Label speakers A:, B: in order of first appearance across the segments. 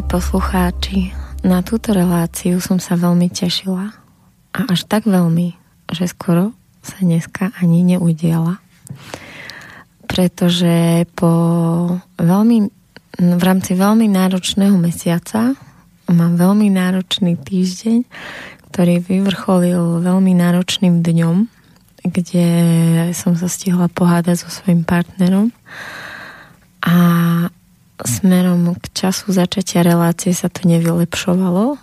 A: Milí poslucháči, na túto reláciu som sa veľmi tešila a až tak veľmi, že skoro sa dneska ani neudiala. Pretože po veľmi, v rámci veľmi náročného mesiaca mám veľmi náročný týždeň, ktorý vyvrcholil veľmi náročným dňom, kde som sa stihla pohádať so svojím partnerom a smerom k času začatia relácie sa to nevylepšovalo,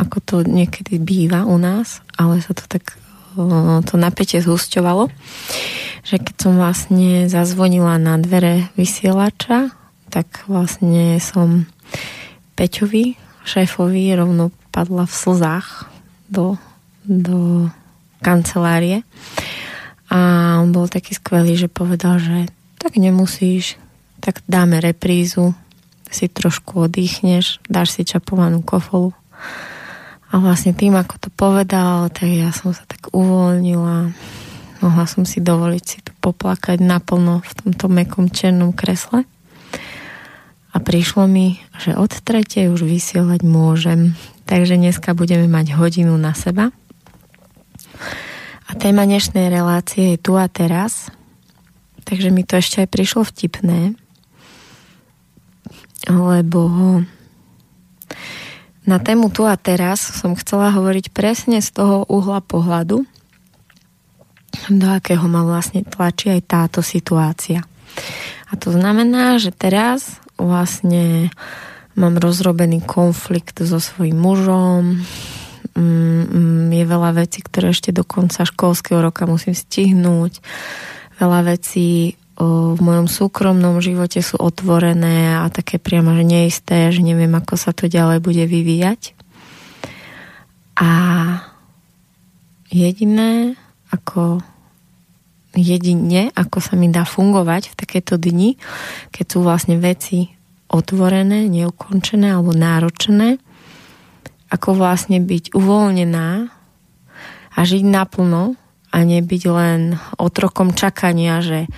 A: ako to niekedy býva u nás, ale sa to tak to napätie zhusťovalo, že keď som vlastne zazvonila na dvere vysielača, tak vlastne som Peťovi, šéfovi, rovno padla v slzách do, do kancelárie. A on bol taký skvelý, že povedal, že tak nemusíš, tak dáme reprízu, si trošku oddychneš, dáš si čapovanú kofolu. A vlastne tým, ako to povedal, tak ja som sa tak uvoľnila. Mohla som si dovoliť si tu poplakať naplno v tomto mekom černom kresle. A prišlo mi, že od tretej už vysielať môžem. Takže dneska budeme mať hodinu na seba. A téma dnešnej relácie je tu a teraz. Takže mi to ešte aj prišlo vtipné, lebo na tému tu a teraz som chcela hovoriť presne z toho uhla pohľadu, do akého ma vlastne tlačí aj táto situácia. A to znamená, že teraz vlastne mám rozrobený konflikt so svojím mužom, mm, je veľa vecí, ktoré ešte do konca školského roka musím stihnúť, veľa vecí v mojom súkromnom živote sú otvorené a také priamo, že neisté, že neviem, ako sa to ďalej bude vyvíjať. A jediné, ako jedine, ako sa mi dá fungovať v takéto dni, keď sú vlastne veci otvorené, neukončené alebo náročené, ako vlastne byť uvoľnená a žiť naplno a nebyť len otrokom čakania, že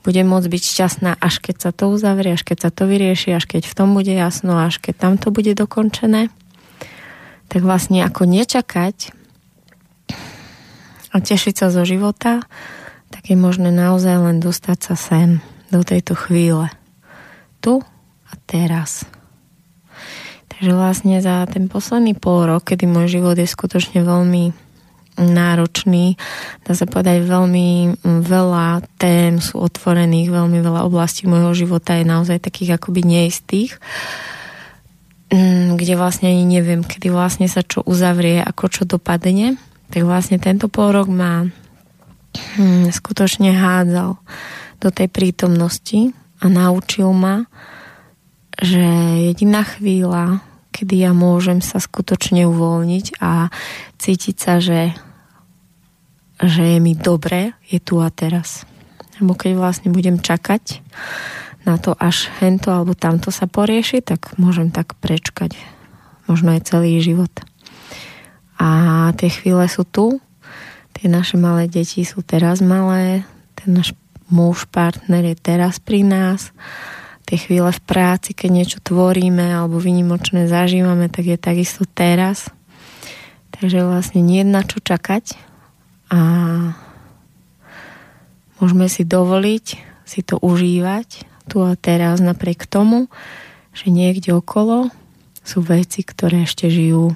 A: budem môcť byť šťastná, až keď sa to uzavrie, až keď sa to vyrieši, až keď v tom bude jasno, až keď tam to bude dokončené. Tak vlastne ako nečakať a tešiť sa zo života, tak je možné naozaj len dostať sa sem, do tejto chvíle. Tu a teraz. Takže vlastne za ten posledný pol rok, kedy môj život je skutočne veľmi náročný. Dá sa povedať, veľmi veľa tém sú otvorených, veľmi veľa oblastí môjho života je naozaj takých akoby neistých mm, kde vlastne ani neviem, kedy vlastne sa čo uzavrie, ako čo dopadne. Tak vlastne tento pol ma hm, skutočne hádzal do tej prítomnosti a naučil ma, že jediná chvíľa, kedy ja môžem sa skutočne uvoľniť a cítiť sa, že že je mi dobre, je tu a teraz. Lebo keď vlastne budem čakať na to, až hento alebo tamto sa porieši, tak môžem tak prečkať možno aj celý život. A tie chvíle sú tu, tie naše malé deti sú teraz malé, ten náš muž, partner je teraz pri nás, tie chvíle v práci, keď niečo tvoríme alebo vynimočné zažívame, tak je takisto teraz. Takže vlastne nie na čo čakať, a môžeme si dovoliť si to užívať tu a teraz napriek tomu, že niekde okolo sú veci, ktoré ešte žijú,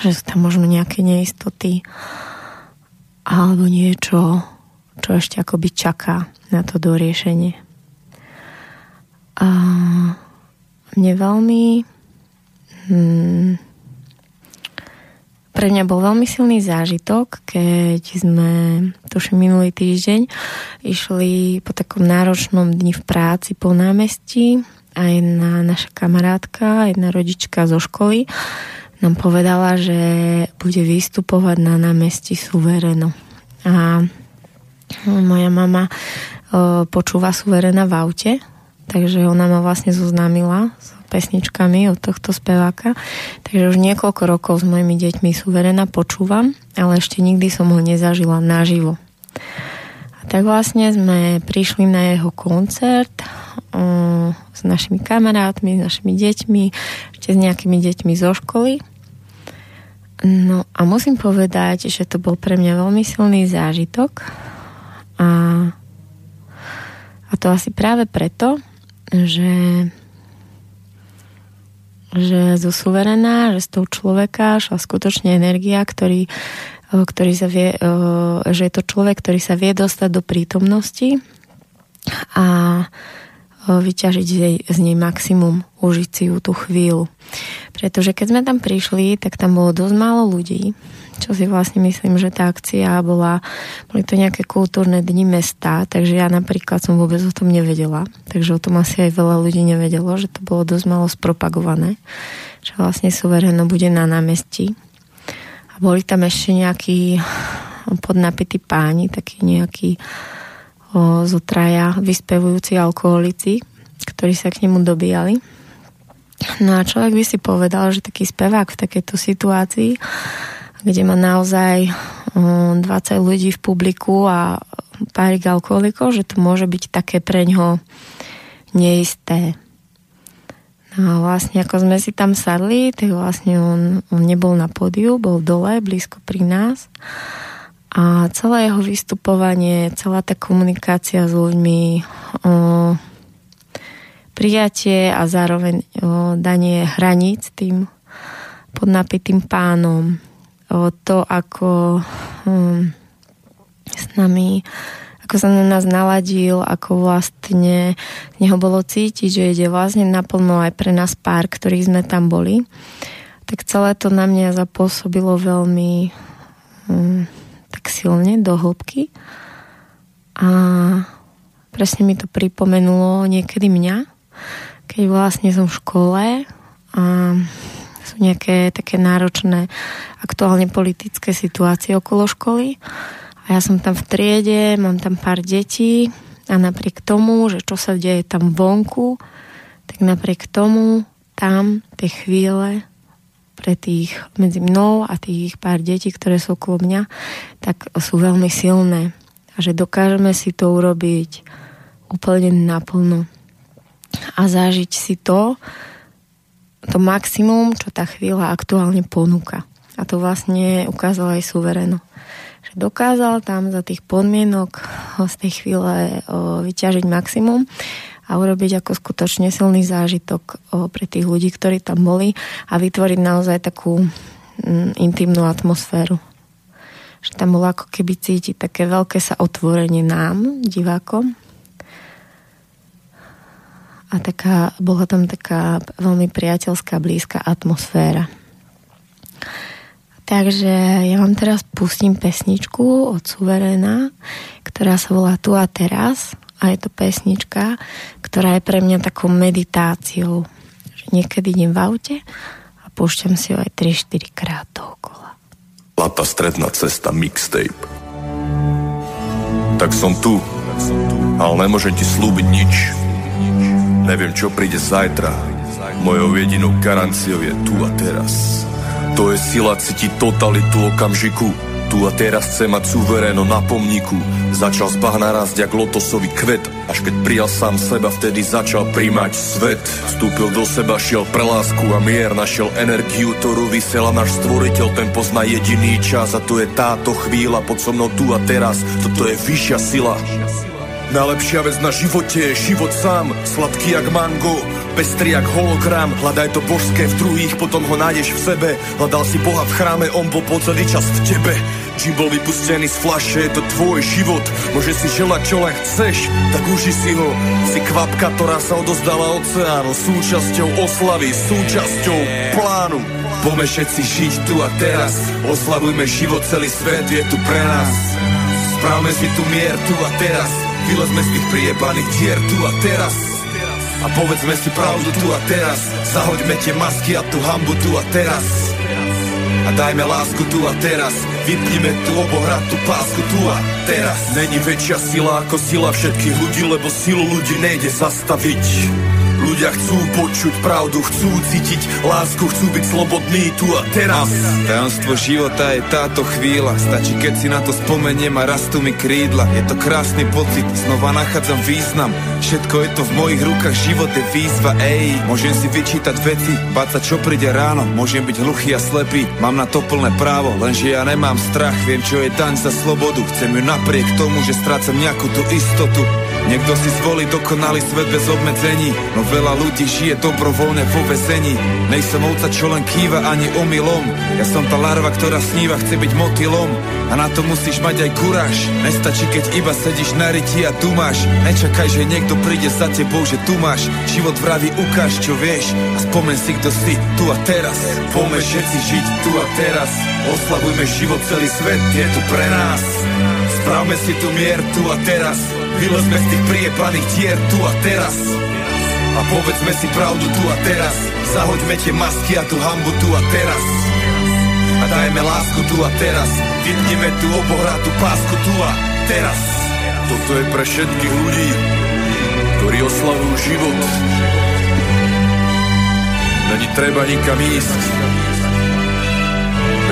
A: že sú tam možno nejaké neistoty alebo niečo, čo ešte akoby čaká na to doriešenie. A mne veľmi hmm, pre mňa bol veľmi silný zážitok, keď sme, tuším minulý týždeň, išli po takom náročnom dni v práci po námestí a jedna naša kamarátka, jedna rodička zo školy nám povedala, že bude vystupovať na námestí Suvereno. A moja mama počúva Suverena v aute, takže ona ma vlastne zoznámila s pesničkami od tohto speváka. Takže už niekoľko rokov s mojimi deťmi suverena počúvam, ale ešte nikdy som ho nezažila naživo. A tak vlastne sme prišli na jeho koncert s našimi kamarátmi, s našimi deťmi, ešte s nejakými deťmi zo školy. No a musím povedať, že to bol pre mňa veľmi silný zážitok a, a to asi práve preto, že že zo suverená, že z toho človeka šla skutočne energia, ktorý, ktorý sa vie, že je to človek, ktorý sa vie dostať do prítomnosti a vyťažiť z nej maximum, užiť si ju tú chvíľu. Pretože keď sme tam prišli, tak tam bolo dosť málo ľudí, čo si vlastne myslím, že tá akcia bola, boli to nejaké kultúrne dni mesta, takže ja napríklad som vôbec o tom nevedela, takže o tom asi aj veľa ľudí nevedelo, že to bolo dosť málo spropagované, že vlastne suvereno bude na námestí. A boli tam ešte nejakí podnapití páni, takí nejakí o, zotraja vyspevujúci alkoholici, ktorí sa k nemu dobíjali. No a človek by si povedal, že taký spevák v takejto situácii, kde má naozaj 20 ľudí v publiku a párik alkoholikov, že to môže byť také pre ňo neisté. No a vlastne ako sme si tam sadli, tak vlastne on, on nebol na pódiu, bol dole, blízko pri nás. A celé jeho vystupovanie, celá tá komunikácia s ľuďmi, o, prijatie a zároveň o, danie hraníc tým podnapitým pánom, to, ako o, s nami ako sa na nás naladil, ako vlastne z neho bolo cítiť, že ide vlastne naplno aj pre nás pár, ktorí sme tam boli. Tak celé to na mňa zapôsobilo veľmi um, tak silne do hĺbky a presne mi to pripomenulo niekedy mňa, keď vlastne som v škole a sú nejaké také náročné aktuálne politické situácie okolo školy a ja som tam v triede, mám tam pár detí a napriek tomu, že čo sa deje tam vonku, tak napriek tomu tam tie chvíle pre tých medzi mnou a tých pár detí, ktoré sú okolo mňa, tak sú veľmi silné. A že dokážeme si to urobiť úplne naplno. A zažiť si to, to maximum, čo tá chvíľa aktuálne ponúka. A to vlastne ukázal aj suvereno. Že dokázal tam za tých podmienok z tej chvíle vyťažiť maximum a urobiť ako skutočne silný zážitok o, pre tých ľudí, ktorí tam boli a vytvoriť naozaj takú mm, intimnú atmosféru. Že tam bolo ako keby cítiť také veľké sa otvorenie nám, divákom. A taká, bola tam taká veľmi priateľská, blízka atmosféra. Takže ja vám teraz pustím pesničku od Suverena, ktorá sa volá Tu a teraz a je to pesnička, ktorá je pre mňa takou meditáciou. Že niekedy idem v aute a púšťam si ju aj 3-4 krát dookola.
B: Lata stredná cesta mixtape. Tak som tu, ale nemôžem ti slúbiť nič. Neviem, čo príde zajtra. Mojou jedinou garanciou je tu a teraz. To je sila cítiť totalitu okamžiku. Tu a teraz chce mať suveréno na pomníku. Začal z bahna jak lotosový kvet. Až keď prijal sám seba, vtedy začal príjmať svet. Vstúpil do seba, šiel pre lásku a mier. Našiel energiu, ktorú vysiela náš stvoriteľ. Ten pozná jediný čas a to je táto chvíľa Pod so mnou tu a teraz, toto je vyššia sila Najlepšia vec na živote je život sám. Sladký jak mango, pestrý jak hologram. Hľadaj to božské v druhých, potom ho nájdeš v sebe. Hľadal si Boha v chráme, on bol po celý čas v tebe. Čím bol vypustený z flaše, je to tvoj život. Môže si želať, čo len chceš, tak uži si ho. Si kvapka, ktorá sa odozdala oceánu. Súčasťou oslavy, súčasťou plánu. Pome všetci žiť tu a teraz. Oslavujme život, celý svet je tu pre nás. Správme si tu mier tu a teraz Vylezme z tých priebaných dier tu a teraz. A povedzme si pravdu tu a teraz. Zahoďme tie masky a tú hambu tu a teraz. A dajme lásku tu a teraz. Vypnime tu obohratú pásku tu a teraz. Není väčšia sila ako sila všetkých ľudí Lebo silu ľudí nejde zastaviť Ľudia chcú počuť pravdu, chcú cítiť lásku, chcú byť slobodní tu a teraz.
C: Tajomstvo života je táto chvíľa, stačí keď si na to spomeniem a rastú mi krídla. Je to krásny pocit, znova nachádzam význam. Všetko je to v mojich rukách, život je výzva, ej. Môžem si vyčítať veci, báť sa čo príde ráno, môžem byť hluchý a slepý, mám na to plné právo, lenže ja nemám strach, viem čo je daň za slobodu, chcem ju napriek tomu, že strácam nejakú tú istotu. Niekto si zvolí dokonalý svet bez obmedzení, no veľa ľudí žije dobrovoľne vo vezení. Nejsem ovca, čo len kýva ani omylom. Ja som tá larva, ktorá sníva, chce byť motylom. A na to musíš mať aj kuráž. Nestačí, keď iba sedíš na ryti a dumáš. Nečakaj, že niekto príde za tebou, že tu máš. Život vraví, ukáž, čo vieš. A spomen si, kto si tu a teraz. Poďme všetci žiť tu a teraz. Oslavujme život, celý svet je tu pre nás. Spravme si tu mier tu a teraz. Vylezme z tých priepaných tier tu a teraz. A povedzme si pravdu tu a teraz. Zahoďme tie masky a tú hambu tu a teraz. A dajme lásku tu a teraz. Vypnime tú obohratú pásku tu a teraz. Toto je pre všetkých ľudí, ktorí oslavujú život. Není treba nikam ísť.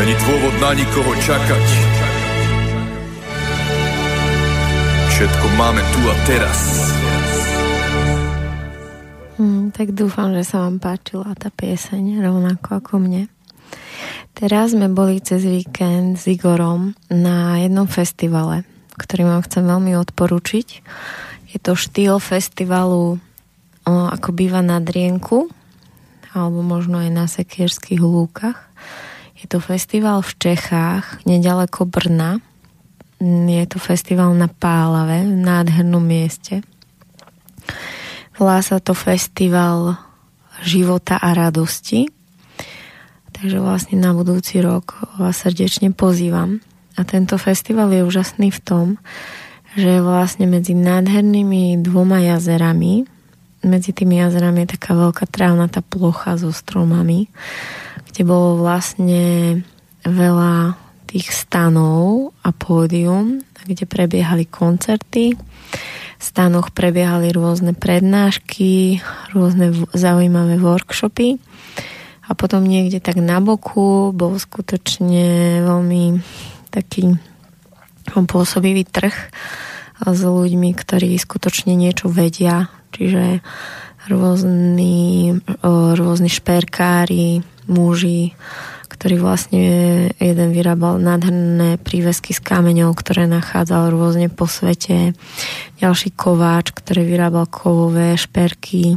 C: Není dôvod na nikoho čakať. Všetko máme tu a teraz.
A: Hmm, tak dúfam, že sa vám páčila tá pieseň rovnako ako mne. Teraz sme boli cez víkend s Igorom na jednom festivale, ktorý vám chcem veľmi odporučiť. Je to štýl festivalu o, ako býva na Drienku, alebo možno aj na Sekierských lúkach. Je to festival v Čechách, nedaleko Brna, je to festival na Pálave, v nádhernom mieste. Volá sa to Festival života a radosti. Takže vlastne na budúci rok vás srdečne pozývam. A tento festival je úžasný v tom, že vlastne medzi nádhernými dvoma jazerami, medzi tými jazerami je taká veľká trávnatá plocha so stromami, kde bolo vlastne veľa tých stanov a pódium, kde prebiehali koncerty. V stanoch prebiehali rôzne prednášky, rôzne zaujímavé workshopy a potom niekde tak na boku bol skutočne veľmi taký pôsobivý trh s ľuďmi, ktorí skutočne niečo vedia, čiže rôzni, rôzni šperkári, muži, ktorý vlastne jeden vyrábal nádherné prívesky z kameňov, ktoré nachádzal rôzne po svete. Ďalší kováč, ktorý vyrábal kovové šperky,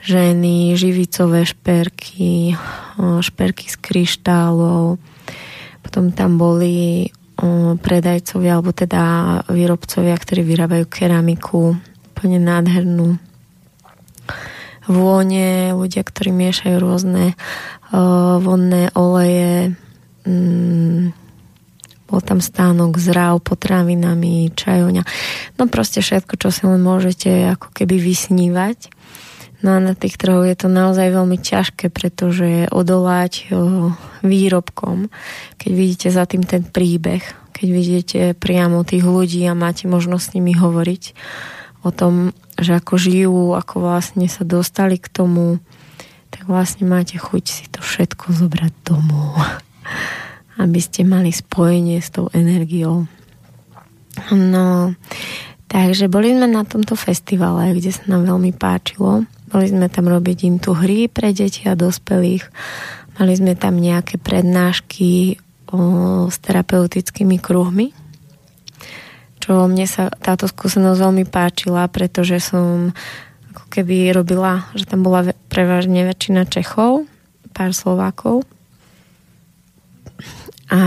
A: ženy, živicové šperky, šperky z kryštálov. Potom tam boli predajcovia, alebo teda výrobcovia, ktorí vyrábajú keramiku, úplne nádhernú vône, ľudia, ktorí miešajú rôzne vonné oleje, mm, bol tam stánok s ráv, potravinami, čajovňa. No proste všetko, čo si len môžete ako keby vysnívať. No a na tých trhoch je to naozaj veľmi ťažké, pretože odolať uh, výrobkom, keď vidíte za tým ten príbeh, keď vidíte priamo tých ľudí a máte možnosť s nimi hovoriť o tom, že ako žijú, ako vlastne sa dostali k tomu, vlastne máte chuť si to všetko zobrať domov, aby ste mali spojenie s tou energiou. No, takže boli sme na tomto festivale, kde sa nám veľmi páčilo. Boli sme tam robiť im tu hry pre deti a dospelých. Mali sme tam nejaké prednášky o, s terapeutickými kruhmi, čo mne sa táto skúsenosť veľmi páčila, pretože som keby robila, že tam bola prevažne väčšina Čechov, pár Slovákov. A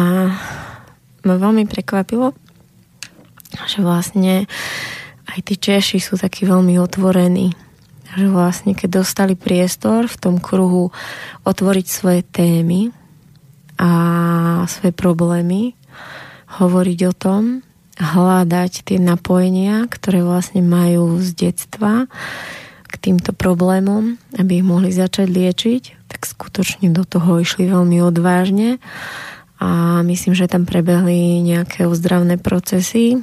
A: ma veľmi prekvapilo, že vlastne aj tí Češi sú takí veľmi otvorení. Že vlastne, keď dostali priestor v tom kruhu otvoriť svoje témy a svoje problémy, hovoriť o tom, hľadať tie napojenia, ktoré vlastne majú z detstva k týmto problémom, aby ich mohli začať liečiť, tak skutočne do toho išli veľmi odvážne a myslím, že tam prebehli nejaké ozdravné procesy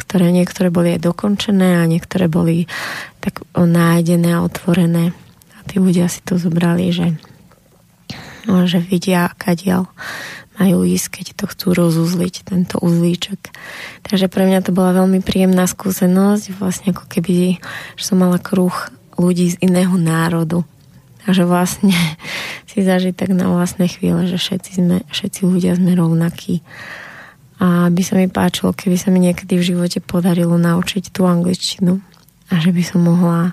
A: ktoré niektoré boli aj dokončené a niektoré boli tak nájdené a otvorené. A tí ľudia si to zobrali, že, no, že vidia, kadiaľ majú ísť, keď to chcú rozuzliť, tento uzlíček. Takže pre mňa to bola veľmi príjemná skúsenosť, vlastne ako keby, že som mala kruh ľudí z iného národu. Takže vlastne si zažiť tak na vlastné chvíle, že všetci, sme, všetci ľudia sme rovnakí. A by sa mi páčilo, keby sa mi niekedy v živote podarilo naučiť tú angličtinu a že by som mohla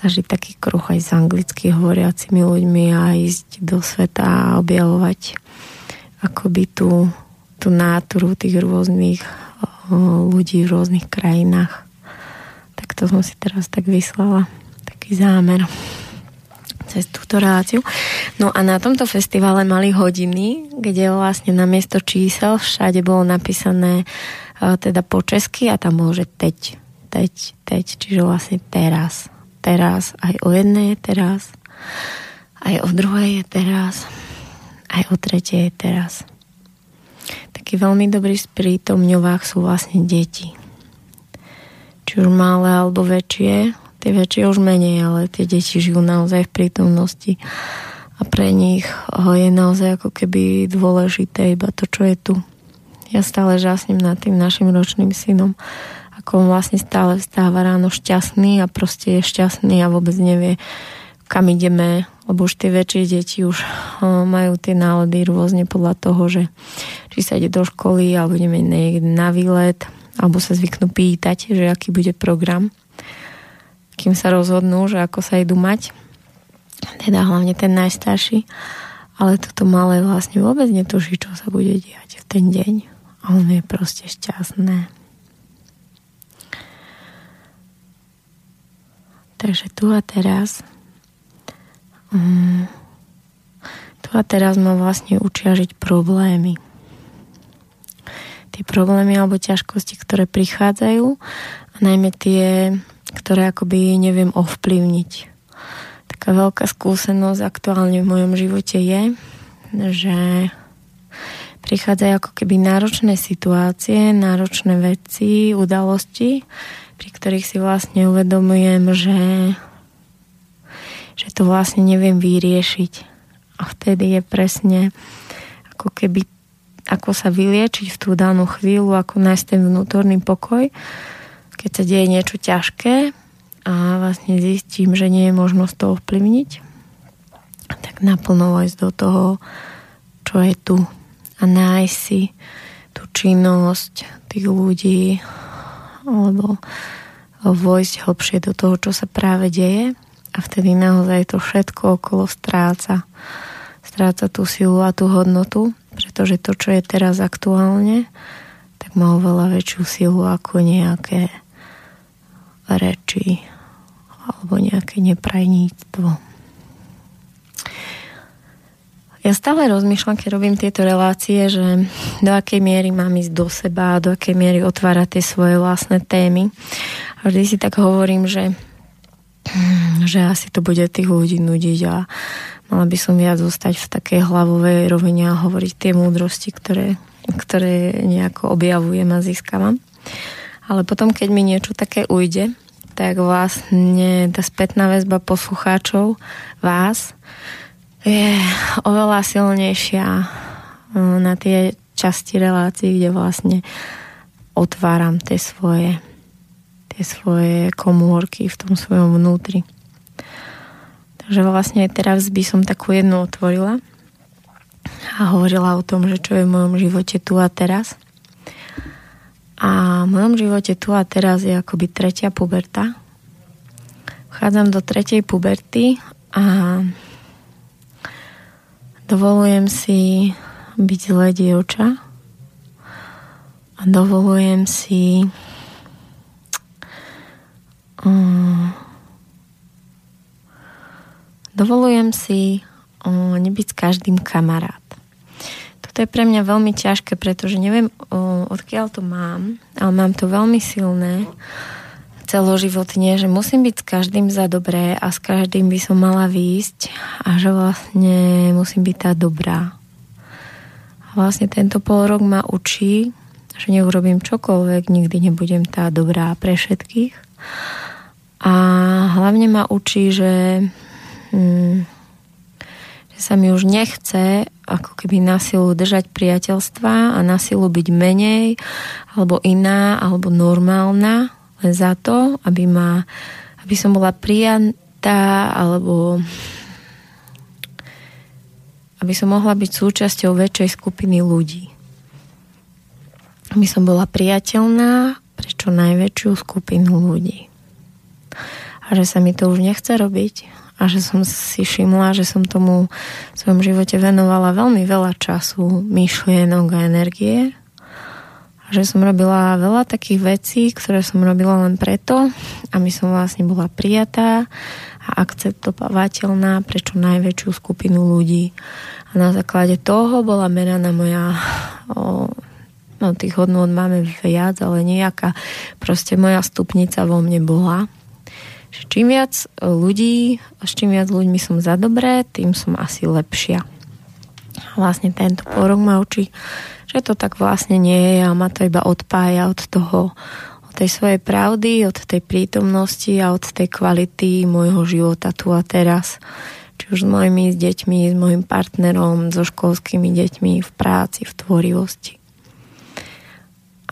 A: zažiť taký kruh aj s anglicky hovoriacimi ľuďmi a ísť do sveta a objavovať akoby tú, tú náturu tých rôznych ľudí v rôznych krajinách. Tak to som si teraz tak vyslala, taký zámer cez túto reláciu. No a na tomto festivale mali hodiny, kde vlastne na miesto čísel všade bolo napísané teda po česky a tam bolo, že teď, teď, teď, čiže vlastne teraz. Teraz, aj o jednej je teraz, aj o druhej je teraz aj o tretej teraz. Taký veľmi dobrý sprítomňovák sú vlastne deti. Či už malé alebo väčšie, tie väčšie už menej, ale tie deti žijú naozaj v prítomnosti a pre nich je naozaj ako keby dôležité iba to, čo je tu. Ja stále žasním nad tým našim ročným synom, ako on vlastne stále vstáva ráno šťastný a proste je šťastný a vôbec nevie, kam ideme, lebo už tie väčšie deti už majú tie nálady rôzne podľa toho, že či sa ide do školy, alebo ideme niekde na výlet, alebo sa zvyknú pýtať, že aký bude program, kým sa rozhodnú, že ako sa idú mať. Teda hlavne ten najstarší. Ale toto malé vlastne vôbec netuší, čo sa bude diať v ten deň. A on je proste šťastné. Takže tu a teraz Mm. Tu a teraz ma vlastne učia žiť problémy. Tie problémy alebo ťažkosti, ktoré prichádzajú a najmä tie, ktoré akoby neviem ovplyvniť. Taká veľká skúsenosť aktuálne v mojom živote je, že prichádzajú ako keby náročné situácie, náročné veci, udalosti, pri ktorých si vlastne uvedomujem, že že to vlastne neviem vyriešiť. A vtedy je presne ako keby ako sa vyliečiť v tú danú chvíľu, ako nájsť ten vnútorný pokoj, keď sa deje niečo ťažké a vlastne zistím, že nie je možnosť to ovplyvniť, tak naplno ísť do toho, čo je tu a nájsť si tú činnosť tých ľudí alebo vojsť hlbšie do toho, čo sa práve deje a vtedy naozaj to všetko okolo stráca. Stráca tú silu a tú hodnotu, pretože to, čo je teraz aktuálne, tak má oveľa väčšiu silu ako nejaké reči alebo nejaké neprajníctvo. Ja stále rozmýšľam, keď robím tieto relácie, že do akej miery mám ísť do seba, do akej miery otvárať tie svoje vlastné témy. A vždy si tak hovorím, že že asi to bude tých ľudí nudiť a mala by som viac zostať v takej hlavovej rovine a hovoriť tie múdrosti, ktoré, ktoré nejako objavujem a získavam. Ale potom, keď mi niečo také ujde, tak vlastne tá spätná väzba poslucháčov vás je oveľa silnejšia e, na tie časti relácií, kde vlastne otváram tie svoje tie svoje komórky v tom svojom vnútri. Takže vlastne teraz by som takú jednu otvorila a hovorila o tom, že čo je v mojom živote tu a teraz. A v mojom živote tu a teraz je akoby tretia puberta. Vchádzam do tretej puberty a dovolujem si byť zlé dievča a dovolujem si Mm. dovolujem si mm, nebyť s každým kamarát. Toto je pre mňa veľmi ťažké, pretože neviem, odkiaľ to mám, ale mám to veľmi silné celoživotne, že musím byť s každým za dobré a s každým by som mala výjsť a že vlastne musím byť tá dobrá. A vlastne tento pol rok ma učí, že neurobím čokoľvek, nikdy nebudem tá dobrá pre všetkých. A hlavne ma učí, že, hm, že sa mi už nechce ako keby na silu držať priateľstva a na silu byť menej alebo iná alebo normálna len za to, aby, ma, aby som bola prijatá alebo aby som mohla byť súčasťou väčšej skupiny ľudí. Aby som bola priateľná pre čo najväčšiu skupinu ľudí. A že sa mi to už nechce robiť a že som si všimla, že som tomu v svojom živote venovala veľmi veľa času, myšlienok a energie a že som robila veľa takých vecí, ktoré som robila len preto, aby som vlastne bola prijatá a akceptovateľná pre čo najväčšiu skupinu ľudí. A na základe toho bola meraná moja o, no tých hodnôt máme viac, ale nejaká proste moja stupnica vo mne bola. Čím viac ľudí, s čím viac ľuďmi som za dobré, tým som asi lepšia. Vlastne tento porok ma učí, že to tak vlastne nie je a ma to iba odpája od toho, tej svojej pravdy, od tej prítomnosti a od tej kvality môjho života tu a teraz. Či už s mojimi s deťmi, s mojim partnerom, so školskými deťmi, v práci, v tvorivosti.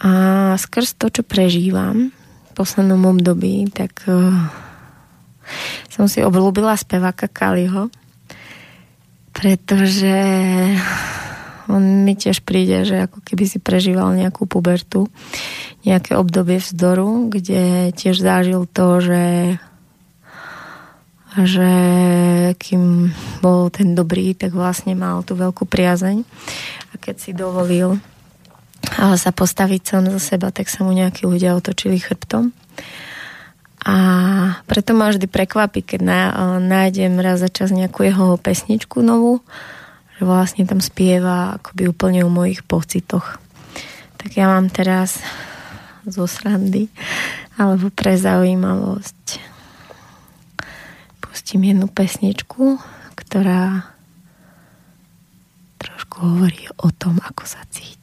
A: A skrz to, čo prežívam v poslednom období, tak uh, som si obľúbila speváka Kaliho, pretože on mi tiež príde, že ako keby si prežíval nejakú pubertu, nejaké obdobie vzdoru, kde tiež zažil to, že že kým bol ten dobrý, tak vlastne mal tú veľkú priazeň a keď si dovolil sa postaviť sám za seba, tak sa mu nejakí ľudia otočili chrbtom. A preto ma vždy prekvapí, keď nájdem raz za čas nejakú jeho pesničku novú, že vlastne tam spieva akoby úplne o mojich pocitoch. Tak ja mám teraz zo srandy alebo pre zaujímavosť pustím jednu pesničku, ktorá trošku hovorí o tom, ako sa cítim.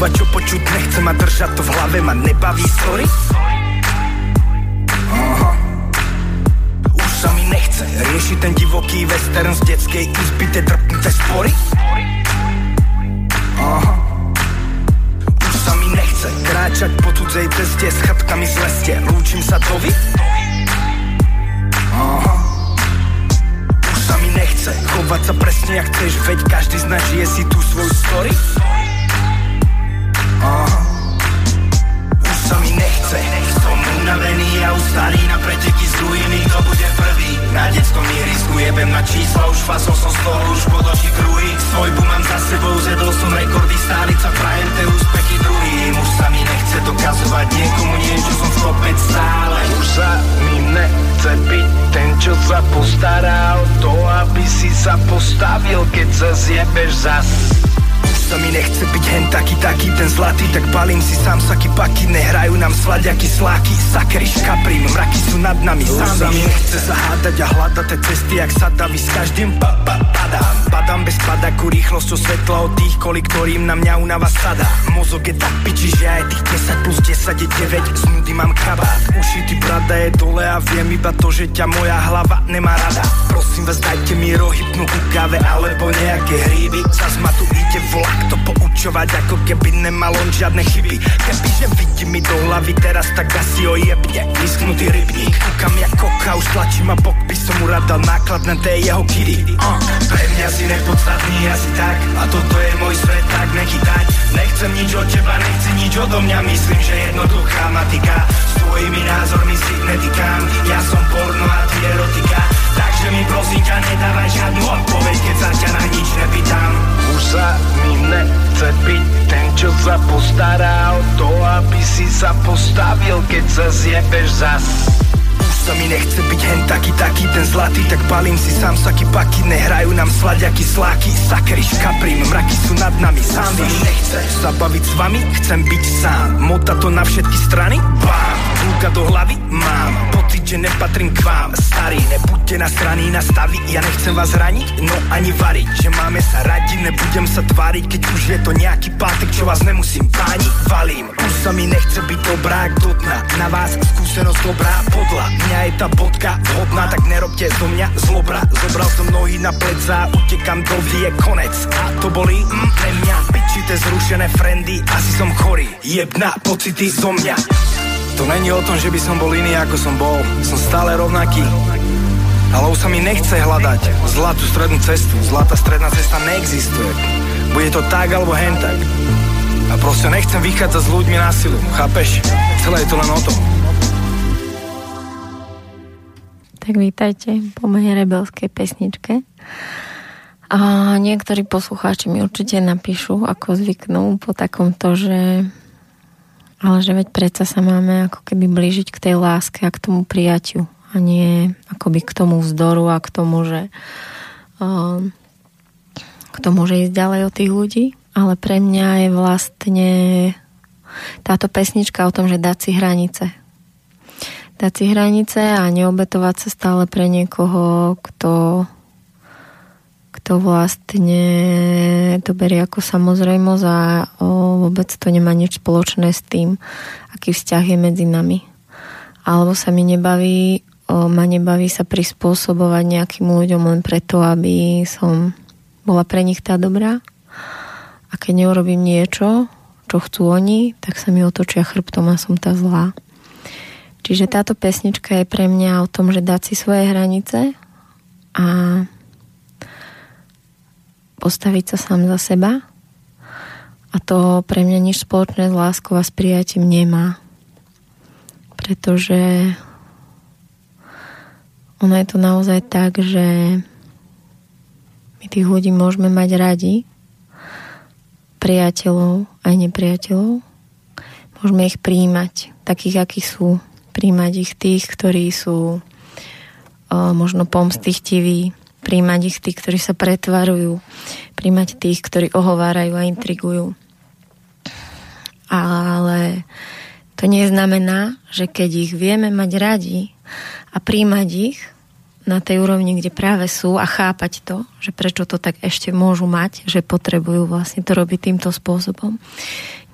D: Počúvať, čo počuť nechcem a držať to v hlave ma nebaví Aha. Už sa mi nechce riešiť ten divoký western z detskej izby, tie drpnuté spory Aha. Už sa mi nechce kráčať po cudzej ceste s chrbkami z leste Lúčim sa to vy? Aha. Už sa mi nechce chovať sa presne jak chceš, veď každý z nás žije si tú svoju story ustarý na preteky s druhými, kto bude prvý. Na detskom ihrisku jebem na čísla, už fasol som z toho, už podočí kruhy. Svojbu mám za sebou, zjedol som rekordy, stáliť sa prajem tie úspechy druhým. Už sa mi nechce dokazovať niekomu niečo, som kopec stále.
E: Už sa mi nechce byť ten, čo sa postará o to, aby si sa postavil, keď sa zjebeš zas
D: sa mi nechce byť hen taký, taký ten zlatý Tak balím si sám saky paky, nehrajú nám sladiaky sláky Sakery škaprín, mraky sú nad nami Už sami. sa mi nechce zahádať a hľadať tie cesty, jak sa daví s každým pa, pa, padám Padám bez padaku, rýchlosťou svetla od tých koli, ktorým na mňa unava sada Mozog je tak piči, že aj tých 10 plus 10 je 9 Z nudy mám kabát, uši ty brada je dole a viem iba to, že ťa moja hlava nemá rada. Prosím vás, dajte mi rohypnú ku káve alebo nejaké hríby. Zas ma tu ide vlak to poučovať, ako keby nemal on žiadne chyby. Kebyže vidí mi do hlavy teraz, tak asi ho jebne Vysknutý rybník, kúkam jak koka, už tlačím a bok by som mu rád dal náklad na tej jeho kidy uh, Pre mňa si nepodstatný asi tak. A toto je môj svet, tak nechytať. Nechcem nič od teba, nechci nič odo mňa. Myslím, že jednoduchá matika. S tvojimi názormi si netýkam Ja som porno a ty erotika. Takže mi prosím ťa nedávaj žiadnu odpoveď Keď sa ťa na nič nepýtam.
E: Už sa mi nechce byť ten, čo sa postará o to, aby si sa postavil, keď sa zjebeš zas.
D: Už sa mi nechce byť hen taký, taký ten zlatý Tak balím si sám saky paky Nehrajú nám sladiaky, sláky Sakery, škaprím, mraky sú nad nami Sám nechce sa baviť s vami Chcem byť sám, mota to na všetky strany? Bám, rúka do hlavy mám. Pocit, že nepatrím k vám. Starý, nebuďte na strany na stavy. Ja nechcem vás raniť, no ani variť. Že máme sa radi, nebudem sa tváriť Keď už je to nejaký pátek, čo vás nemusím pániť Valím, už sa mi nechce byť dobrá do dna. Na vás skúsenosť dobrá. Podľa Mňa je tá bodka hodná, tak nerobte zo mňa zlobra. Zobral som nohy na pleca, utekam do vie konec. A to boli, mm, pre mňa. Pičite zrušené friendy, asi som chorý. Jebna pocity zo mňa To není o tom, že by som bol iný ako som bol Som stále rovnaký ale už sa mi nechce hľadať zlatú strednú cestu. Zlatá stredná cesta neexistuje. Bude to tak alebo hen tak. A proste nechcem vychádzať s ľuďmi na silu, chápeš? Celé je to len o tom.
A: Tak vítajte po mojej rebelskej pesničke. A niektorí poslucháči mi určite napíšu, ako zvyknú po takomto, že ale že veď predsa sa máme ako keby blížiť k tej láske a k tomu prijatiu a nie akoby k tomu vzdoru a k tomu, že uh, k tomu, že ísť ďalej od tých ľudí ale pre mňa je vlastne táto pesnička o tom, že dať si hranice. Dať si hranice a neobetovať sa stále pre niekoho, kto, kto vlastne to berie ako samozrejmosť a o, vôbec to nemá nič spoločné s tým, aký vzťah je medzi nami. Alebo sa mi nebaví, o, ma nebaví sa prispôsobovať nejakým ľuďom len preto, aby som bola pre nich tá dobrá a keď neurobím niečo, čo chcú oni, tak sa mi otočia chrbtom a som tá zlá. Čiže táto pesnička je pre mňa o tom, že dať si svoje hranice a postaviť sa sám za seba a to pre mňa nič spoločné s láskou a s prijatím nemá. Pretože ono je to naozaj tak, že my tých ľudí môžeme mať radi, priateľov aj nepriateľov. Môžeme ich príjmať, takých, akí sú. Príjmať ich tých, ktorí sú o, možno pomstichtiví, príjmať ich tých, ktorí sa pretvarujú, príjmať tých, ktorí ohovárajú a intrigujú. Ale to neznamená, že keď ich vieme mať radi a príjmať ich, na tej úrovni, kde práve sú a chápať to, že prečo to tak ešte môžu mať, že potrebujú vlastne to robiť týmto spôsobom.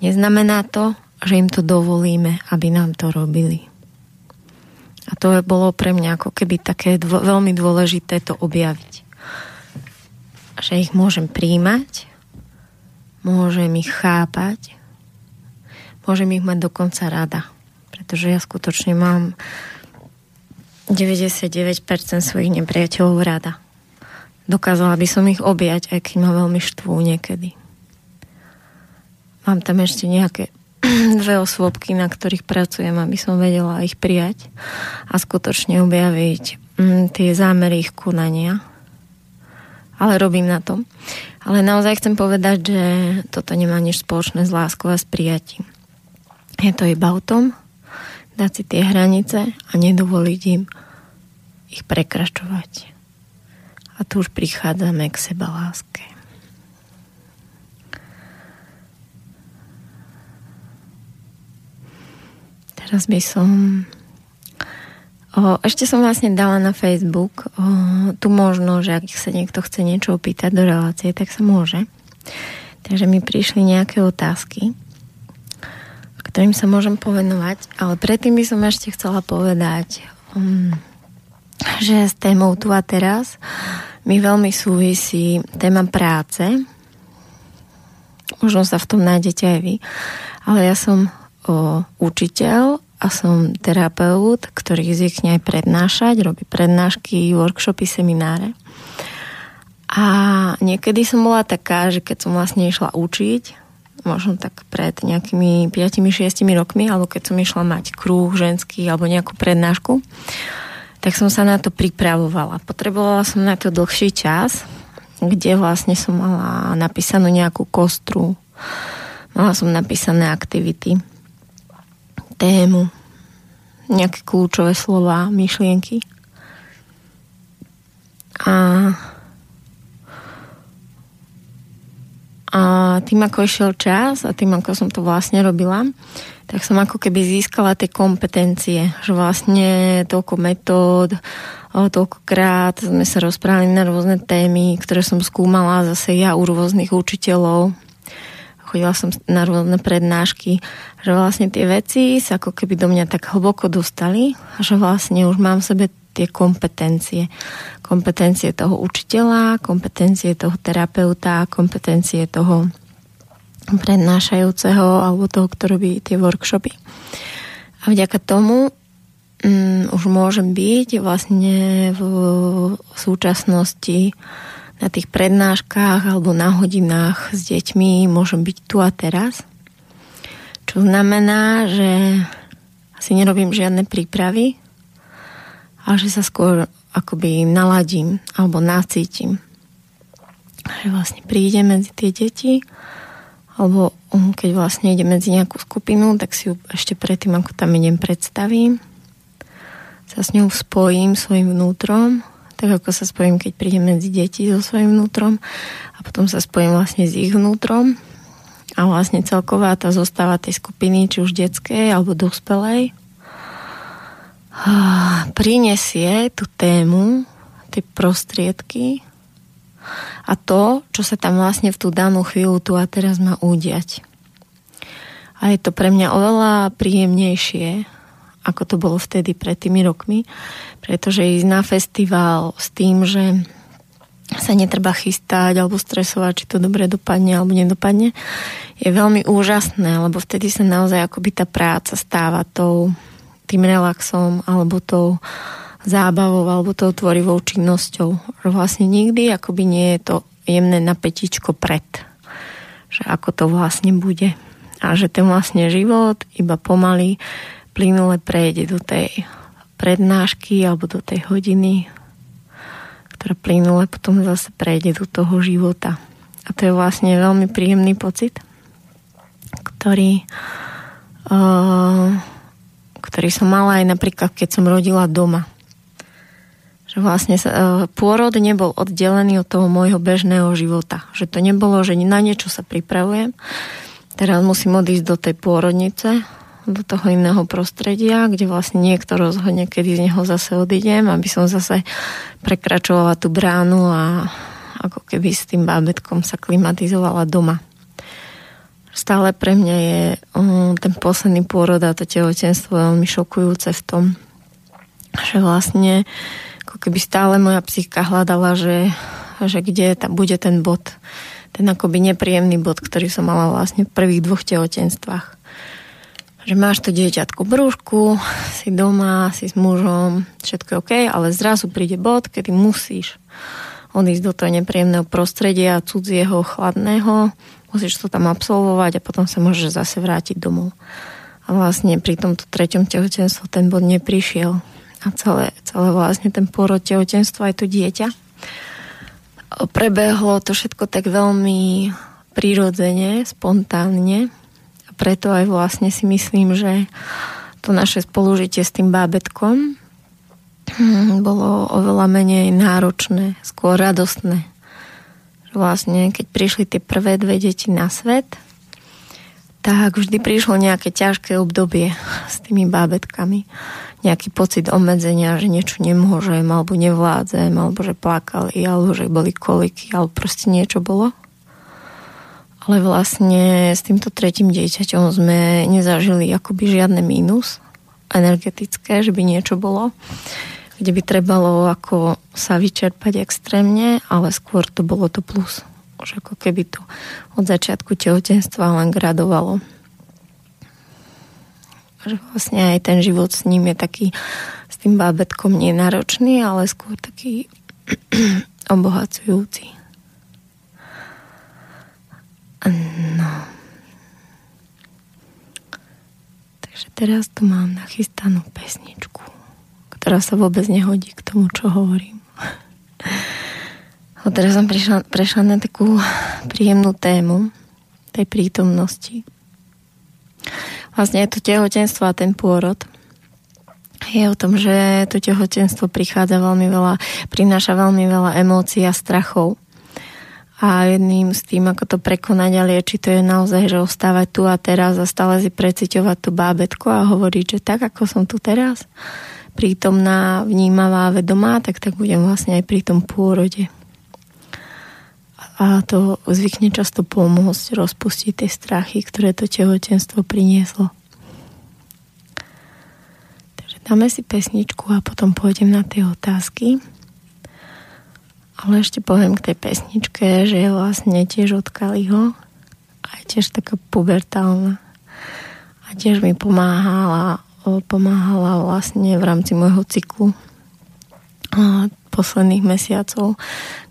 A: Neznamená to, že im to dovolíme, aby nám to robili. A to bolo pre mňa ako keby také dvo- veľmi dôležité to objaviť. Že ich môžem príjmať, môžem ich chápať, môžem ich mať dokonca rada. Pretože ja skutočne mám 99% svojich nepriateľov rada. Dokázala by som ich objať, aj keď ma veľmi štvú niekedy. Mám tam ešte nejaké dve osôbky, na ktorých pracujem, aby som vedela ich prijať a skutočne objaviť mm, tie zámery ich konania. Ale robím na tom. Ale naozaj chcem povedať, že toto nemá nič spoločné s láskou a s prijatím. Je to iba o tom, dať si tie hranice a nedovoliť im ich prekračovať. A tu už prichádzame k seba láske. Teraz by som... O, ešte som vlastne dala na Facebook o, tu možno, že ak sa niekto chce niečo opýtať do relácie, tak sa môže. Takže mi prišli nejaké otázky ktorým sa môžem povenovať, ale predtým by som ešte chcela povedať, um, že s témou tu a teraz mi veľmi súvisí téma práce. Možno sa v tom nájdete aj vy. Ale ja som o, učiteľ a som terapeut, ktorý zvykne aj prednášať, robí prednášky, workshopy, semináre. A niekedy som bola taká, že keď som vlastne išla učiť, možno tak pred nejakými 5-6 rokmi, alebo keď som išla mať krúh ženský alebo nejakú prednášku, tak som sa na to pripravovala. Potrebovala som na to dlhší čas, kde vlastne som mala napísanú nejakú kostru, mala som napísané aktivity, tému, nejaké kľúčové slova, myšlienky. A, a tým, ako išiel čas a tým, ako som to vlastne robila, tak som ako keby získala tie kompetencie, že vlastne toľko metód, toľkokrát sme sa rozprávali na rôzne témy, ktoré som skúmala zase ja u rôznych učiteľov. Chodila som na rôzne prednášky, že vlastne tie veci sa ako keby do mňa tak hlboko dostali, že vlastne už mám v sebe tie kompetencie. Kompetencie toho učiteľa, kompetencie toho terapeuta, kompetencie toho prednášajúceho alebo toho, kto robí tie workshopy. A vďaka tomu um, už môžem byť vlastne v súčasnosti na tých prednáškach alebo na hodinách s deťmi môžem byť tu a teraz. Čo znamená, že asi nerobím žiadne prípravy, ale že sa skôr akoby naladím alebo nacítim. Že vlastne príde medzi tie deti alebo um, keď vlastne ide medzi nejakú skupinu, tak si ju ešte predtým, ako tam idem, predstavím. Sa s ňou spojím svojim vnútrom, tak ako sa spojím, keď prídem medzi deti so svojim vnútrom a potom sa spojím vlastne s ich vnútrom a vlastne celková tá zostáva tej skupiny, či už detskej alebo dospelej, prinesie tú tému, tie prostriedky, a to, čo sa tam vlastne v tú danú chvíľu tu a teraz má udiať. A je to pre mňa oveľa príjemnejšie, ako to bolo vtedy pred tými rokmi, pretože ísť na festival s tým, že sa netreba chystať alebo stresovať, či to dobre dopadne alebo nedopadne, je veľmi úžasné, lebo vtedy sa naozaj akoby tá práca stáva tou, tým relaxom alebo tou zábavou alebo tou tvorivou činnosťou. Vlastne nikdy akoby nie je to jemné napätičko pred. Že ako to vlastne bude. A že ten vlastne život iba pomaly plynule prejde do tej prednášky alebo do tej hodiny, ktorá plynule potom zase prejde do toho života. A to je vlastne veľmi príjemný pocit, ktorý, uh, ktorý som mala aj napríklad, keď som rodila doma že vlastne e, pôrod nebol oddelený od toho môjho bežného života. Že to nebolo, že na niečo sa pripravujem. Teraz musím odísť do tej pôrodnice, do toho iného prostredia, kde vlastne niekto rozhodne, kedy z neho zase odídem, aby som zase prekračovala tú bránu a ako keby s tým bábetkom sa klimatizovala doma. Stále pre mňa je um, ten posledný pôrod a to tehotenstvo veľmi šokujúce v tom, že vlastne ako keby stále moja psychika hľadala, že, že kde tam bude ten bod, ten akoby nepríjemný bod, ktorý som mala vlastne v prvých dvoch tehotenstvách. Že máš to dieťatko v brúšku, si doma, si s mužom, všetko je OK, ale zrazu príde bod, kedy musíš odísť do toho nepríjemného prostredia, cudzieho, chladného, musíš to tam absolvovať a potom sa môžeš zase vrátiť domov. A vlastne pri tomto treťom tehotenstve ten bod neprišiel a celé, celé vlastne ten pôrod tehotenstva aj to dieťa. Prebehlo to všetko tak veľmi prirodzene, spontánne preto aj vlastne si myslím, že to naše spolužitie s tým bábetkom hm, bolo oveľa menej náročné, skôr radostné. Vlastne, keď prišli tie prvé dve deti na svet, tak vždy prišlo nejaké ťažké obdobie s tými bábetkami nejaký pocit obmedzenia, že niečo nemôžem, alebo nevládzem, alebo že plakali, alebo že boli koliky, alebo proste niečo bolo. Ale vlastne s týmto tretím dieťaťom sme nezažili akoby žiadne mínus energetické, že by niečo bolo, kde by trebalo ako sa vyčerpať extrémne, ale skôr to bolo to plus. Už ako keby to od začiatku tehotenstva len gradovalo že vlastne aj ten život s ním je taký s tým bábetkom nenáročný, ale skôr taký obohacujúci. No. Takže teraz tu mám nachystanú pesničku, ktorá sa vôbec nehodí k tomu, čo hovorím. A teraz som prišla, prešla na takú príjemnú tému tej prítomnosti vlastne je to tehotenstvo a ten pôrod. je o tom, že to tehotenstvo prichádza veľmi veľa, prináša veľmi veľa emócií a strachov. A jedným z tým, ako to prekonať a liečiť, to je naozaj, že ostávať tu a teraz a stále si preciťovať tú bábetko a hovoriť, že tak, ako som tu teraz, prítomná, vnímavá, vedomá, tak tak budem vlastne aj pri tom pôrode. A to zvykne často pomôcť rozpustiť tie strachy, ktoré to tehotenstvo prinieslo. Takže dáme si pesničku a potom pôjdem na tie otázky. Ale ešte poviem k tej pesničke, že je vlastne tiež od Kaliho a je tiež taká pubertálna. A tiež mi pomáhala, pomáhala vlastne v rámci môjho cyklu posledných mesiacov,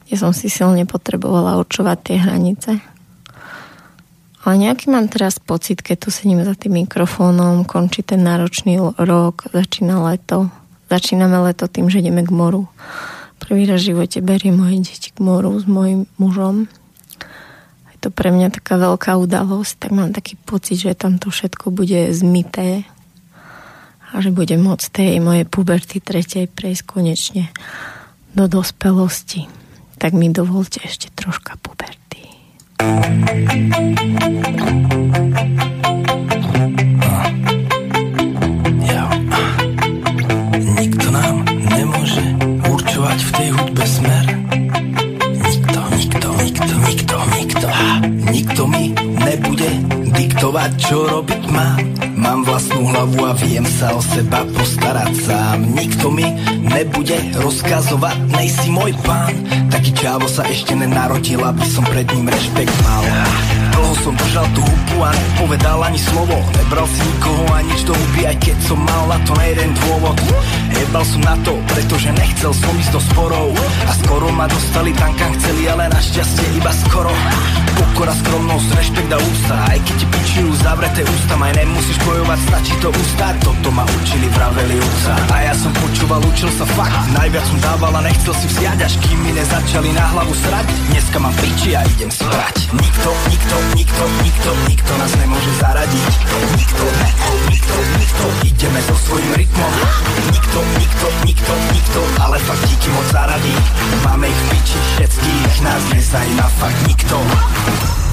A: kde som si silne potrebovala určovať tie hranice. Ale nejaký mám teraz pocit, keď tu sedím za tým mikrofónom, končí ten náročný rok, začína leto. Začíname leto tým, že ideme k moru Prvý raz v živote beriem moje deti k moru s mojim mužom. Je to pre mňa taká veľká udalosť, tak mám taký pocit, že tam to všetko bude zmité a že budem môcť tej mojej puberty tretej prejsť konečne do dospelosti. Tak mi dovolte ešte troška puberty.
D: Nikto nikto, nikto. Mi nebude diktovať, čo robiť mám. Mám vlastnú hlavu a viem sa o seba postarať sám. Nikto mi nebude rozkazovať, nejsi môj pán. Taký čávo sa ešte nenarodil, aby som pred ním rešpekt mal. Som držal tú hubu a nepovedal ani slovo. Nebral si nikoho a nič do huby, aj keď som mal na to jeden dôvod. Jebal som na to, pretože nechcel som ísť do sporov. A skoro ma dostali tam, kam chceli, ale našťastie iba skoro. Pokora, skromnosť, rešpekt a ústa Aj keď ti pičujú zavreté ústa Maj nemusíš bojovať, stačí to ústať Toto ma učili, vraveli úca A ja som počúval, učil sa fakt. Najviac som dával a nechcel si vziať Až kým mi nezačali na hlavu srať. Dneska mám piči a idem sprať. Nikto, nikto, nikto, nikto, nikto nás nemôže zaradiť. Nikto, ne, nikto, nikto. Ideme so svojím rytmom. Nikto, nikto, nikto, nikto Ale fakt díky moc zaradí. Máme ich piči všetkých Nás nezajíma fakt nikto Bye.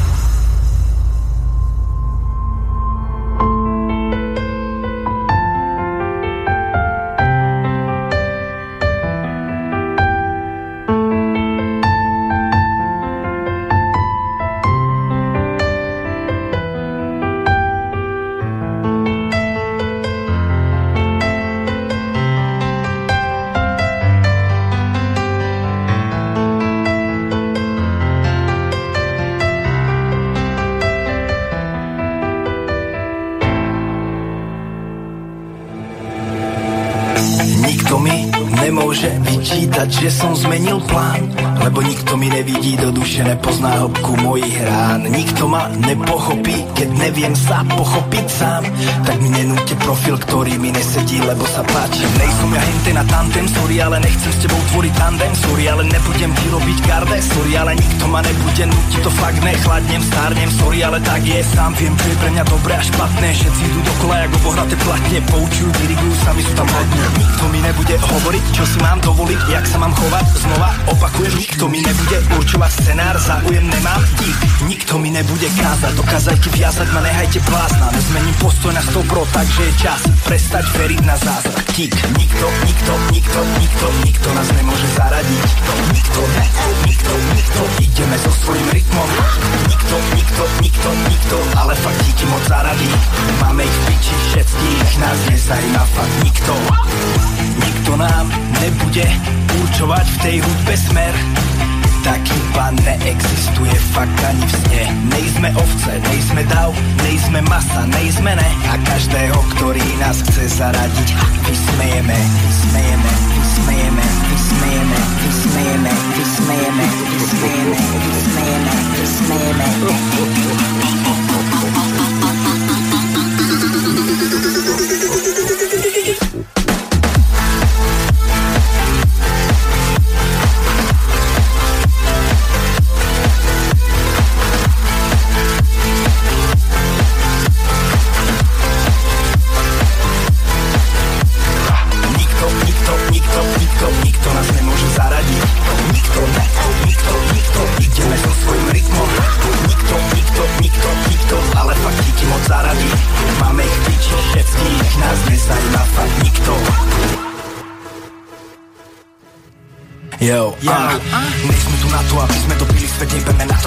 D: Som zmenil plán Lebo nikto mi nevidí do duše, nepozná hĺbku mojich rán. Nikto ma nepochopí, keď neviem sa pochopiť sám. Tak mi nenúte profil, ktorý mi nesedí, lebo sa páči Nejsom ja hente na tandem, sorry, ale nechcem s tebou tvoriť tandem. Sorry, ale nebudem vyrobiť garde, sorry, ale nikto ma nebude nutiť To fakt nechladnem, stárnem, sorry, ale tak je Sám viem, čo je pre mňa dobré a špatné. Všetci idú dokola, ako obohraté platne. Poučujú, dirigujú, sami sú tam hodne Nikto mi nebude hovoriť, čo si mám dovoliť, jak sa mám chovať. Znova opakujem, nikto mi nebude určovať scenár Záujem nemám, dík, nikto mi nebude kázať Dokázajte viazať ma, nehajte blázna. Nezmením postoj na 100 pro, takže je čas Prestať veriť na zázrak Tík, nikto, nikto, nikto, nikto, nikto nás nemôže zaradiť. Nikto, ne, nikto, nikto Ideme so svojím rytmom. Nikto, nikto, nikto, nikto Ale fakt díky moc zaradí. Máme ich piči všetkých Nás nezajíma fakt nikto. Nikto nám nebude určovať v tej hudbe smer taký pán neexistuje fakt ani v sne Nejsme ovce, nejsme dav, nejsme masa, nejsme ne A každého, ktorý nás chce zaradiť Vysmejeme, vysmejeme, vysmejeme, vysmejeme, vysmejeme, vysmejeme, vysmejeme, vysmejeme, vysmejeme, vysmejeme.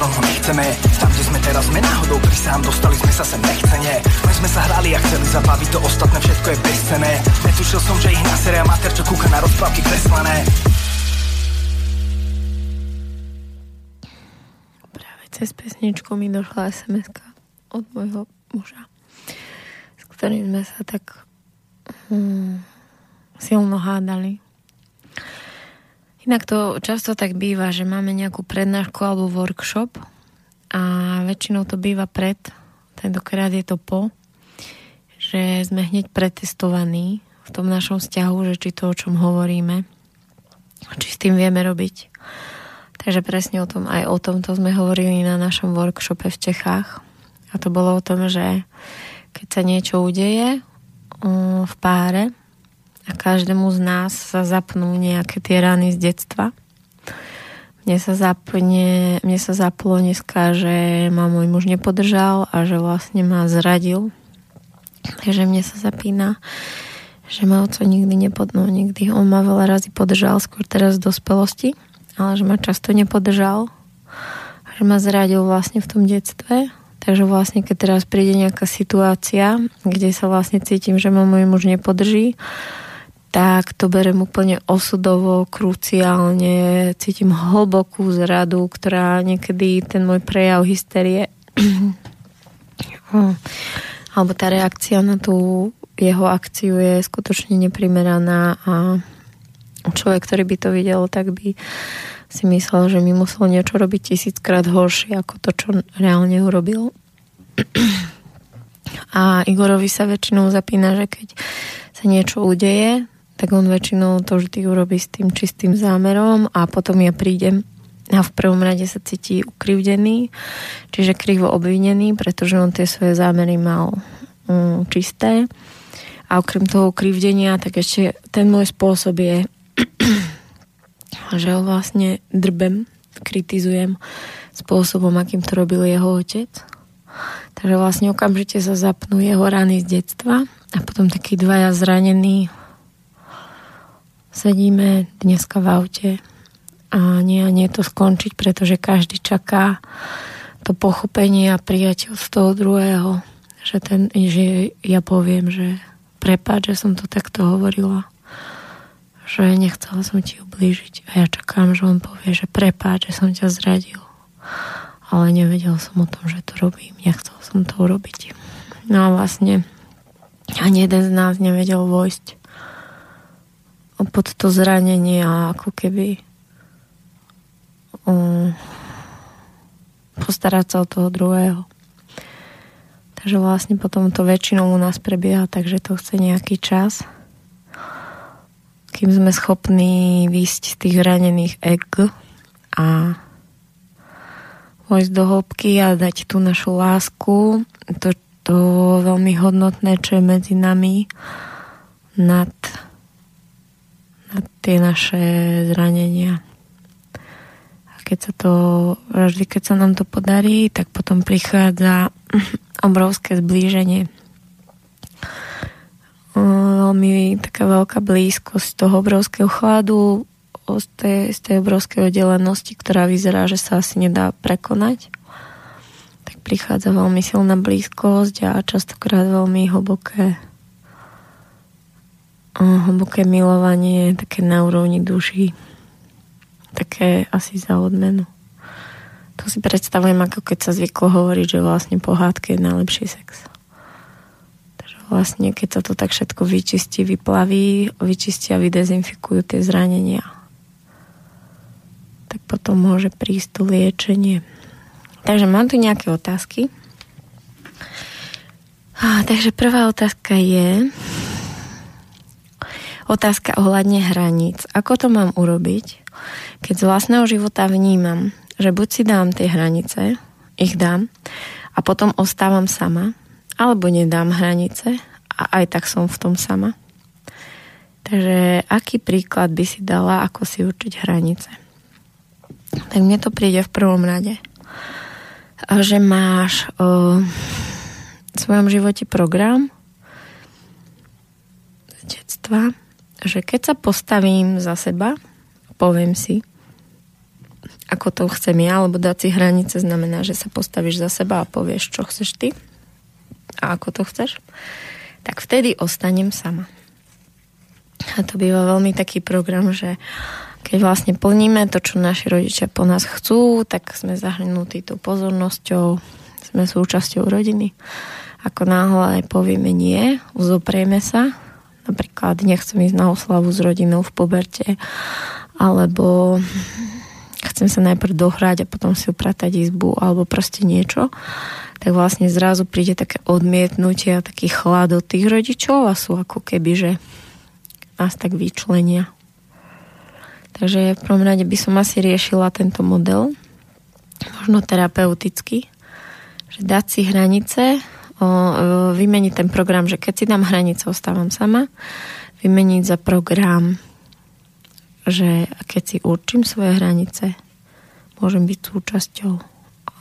D: Ho nechceme. Tam, kde sme teraz, sme náhodou pri sám, dostali sme sa sem nechcene. My sme sa hrali a chceli zabaviť, to ostatné všetko je bezcené. Netušil som, že ich naseria mater, čo kúka na rozprávky kreslené.
A: Práve cez pesničku mi došla sms od môjho muža, s ktorým sme sa tak hmm, silno hádali. Inak to často tak býva, že máme nejakú prednášku alebo workshop a väčšinou to býva pred, tentokrát je to po, že sme hneď pretestovaní v tom našom vzťahu, že či to, o čom hovoríme, či s tým vieme robiť. Takže presne o tom, aj o tomto sme hovorili na našom workshope v Čechách. A to bolo o tom, že keď sa niečo udeje v páre, a každému z nás sa zapnú nejaké tie rany z detstva. Mne sa, zapne, mne sa zaplo dneska, že ma môj muž nepodržal a že vlastne ma zradil. Takže mne sa zapína, že ma oco nikdy nepodnul, nikdy. On ma veľa razy podržal, skôr teraz v dospelosti, ale že ma často nepodržal. Že ma zradil vlastne v tom detstve. Takže vlastne, keď teraz príde nejaká situácia, kde sa vlastne cítim, že ma môj muž nepodrží, tak to berem úplne osudovo, kruciálne, cítim hlbokú zradu, ktorá niekedy ten môj prejav hysterie alebo tá reakcia na tú jeho akciu je skutočne neprimeraná a človek, ktorý by to videl, tak by si myslel, že mi musel niečo robiť tisíckrát horšie ako to, čo reálne urobil. A Igorovi sa väčšinou zapína, že keď sa niečo udeje, tak on väčšinou to vždy urobí s tým čistým zámerom a potom ja prídem a v prvom rade sa cíti ukrivdený, čiže krivo obvinený, pretože on tie svoje zámery mal um, čisté. A okrem toho ukrivdenia, tak ešte ten môj spôsob je, že ho vlastne drbem, kritizujem spôsobom, akým to robil jeho otec. Takže vlastne okamžite sa zapnú jeho rany z detstva a potom takí dvaja zranení sedíme dneska v aute a nie a nie to skončiť, pretože každý čaká to pochopenie a prijatie od toho druhého, že, ten, že ja poviem, že prepáč, že som to takto hovorila, že nechcela som ti ublížiť. A ja čakám, že on povie, že prepáč, že som ťa zradil. Ale nevedel som o tom, že to robím, nechcel som to urobiť. No a vlastne ani jeden z nás nevedel vojsť pod to zranenie a ako keby um, postarať sa o toho druhého. Takže vlastne potom to väčšinou u nás prebieha, takže to chce nejaký čas, kým sme schopní výjsť z tých ranených egg a vojsť do hĺbky a dať tú našu lásku, to, to veľmi hodnotné, čo je medzi nami nad tie naše zranenia. A keď sa to, vždy keď sa nám to podarí, tak potom prichádza obrovské zblíženie. Veľmi taká veľká blízkosť toho obrovského chladu, z tej, z tej obrovskej oddelenosti, ktorá vyzerá, že sa asi nedá prekonať. Tak prichádza veľmi silná blízkosť a častokrát veľmi hlboké hlboké milovanie, také na úrovni duší. Také asi za odmenu. To si predstavujem, ako keď sa zvyklo hovoriť, že vlastne pohádke je najlepší sex. Takže vlastne, keď sa to tak všetko vyčistí, vyplaví, vyčistia, vydezinfikujú tie zranenia, tak potom môže prísť to liečenie. Takže mám tu nejaké otázky. Takže prvá otázka je, Otázka ohľadne hraníc. Ako to mám urobiť, keď z vlastného života vnímam, že buď si dám tie hranice, ich dám a potom ostávam sama, alebo nedám hranice a aj tak som v tom sama. Takže aký príklad by si dala, ako si určiť hranice? Tak mne to príde v prvom rade, že máš o, v svojom živote program detstva, že keď sa postavím za seba, poviem si, ako to chcem ja, alebo dať si hranice znamená, že sa postavíš za seba a povieš, čo chceš ty a ako to chceš, tak vtedy ostanem sama. A to býva veľmi taký program, že keď vlastne plníme to, čo naši rodičia po nás chcú, tak sme zahrnutí tou pozornosťou, sme súčasťou rodiny. Ako náhle povieme nie, uzoprieme sa, napríklad nechcem ísť na oslavu s rodinou v poberte, alebo chcem sa najprv dohrať a potom si upratať izbu, alebo proste niečo, tak vlastne zrazu príde také odmietnutie a taký chlad od tých rodičov a sú ako keby, že nás tak vyčlenia. Takže v prvom rade by som asi riešila tento model, možno terapeuticky, že dať si hranice, vymeniť ten program, že keď si dám hranice, ostávam sama, vymeniť za program, že keď si určím svoje hranice, môžem byť súčasťou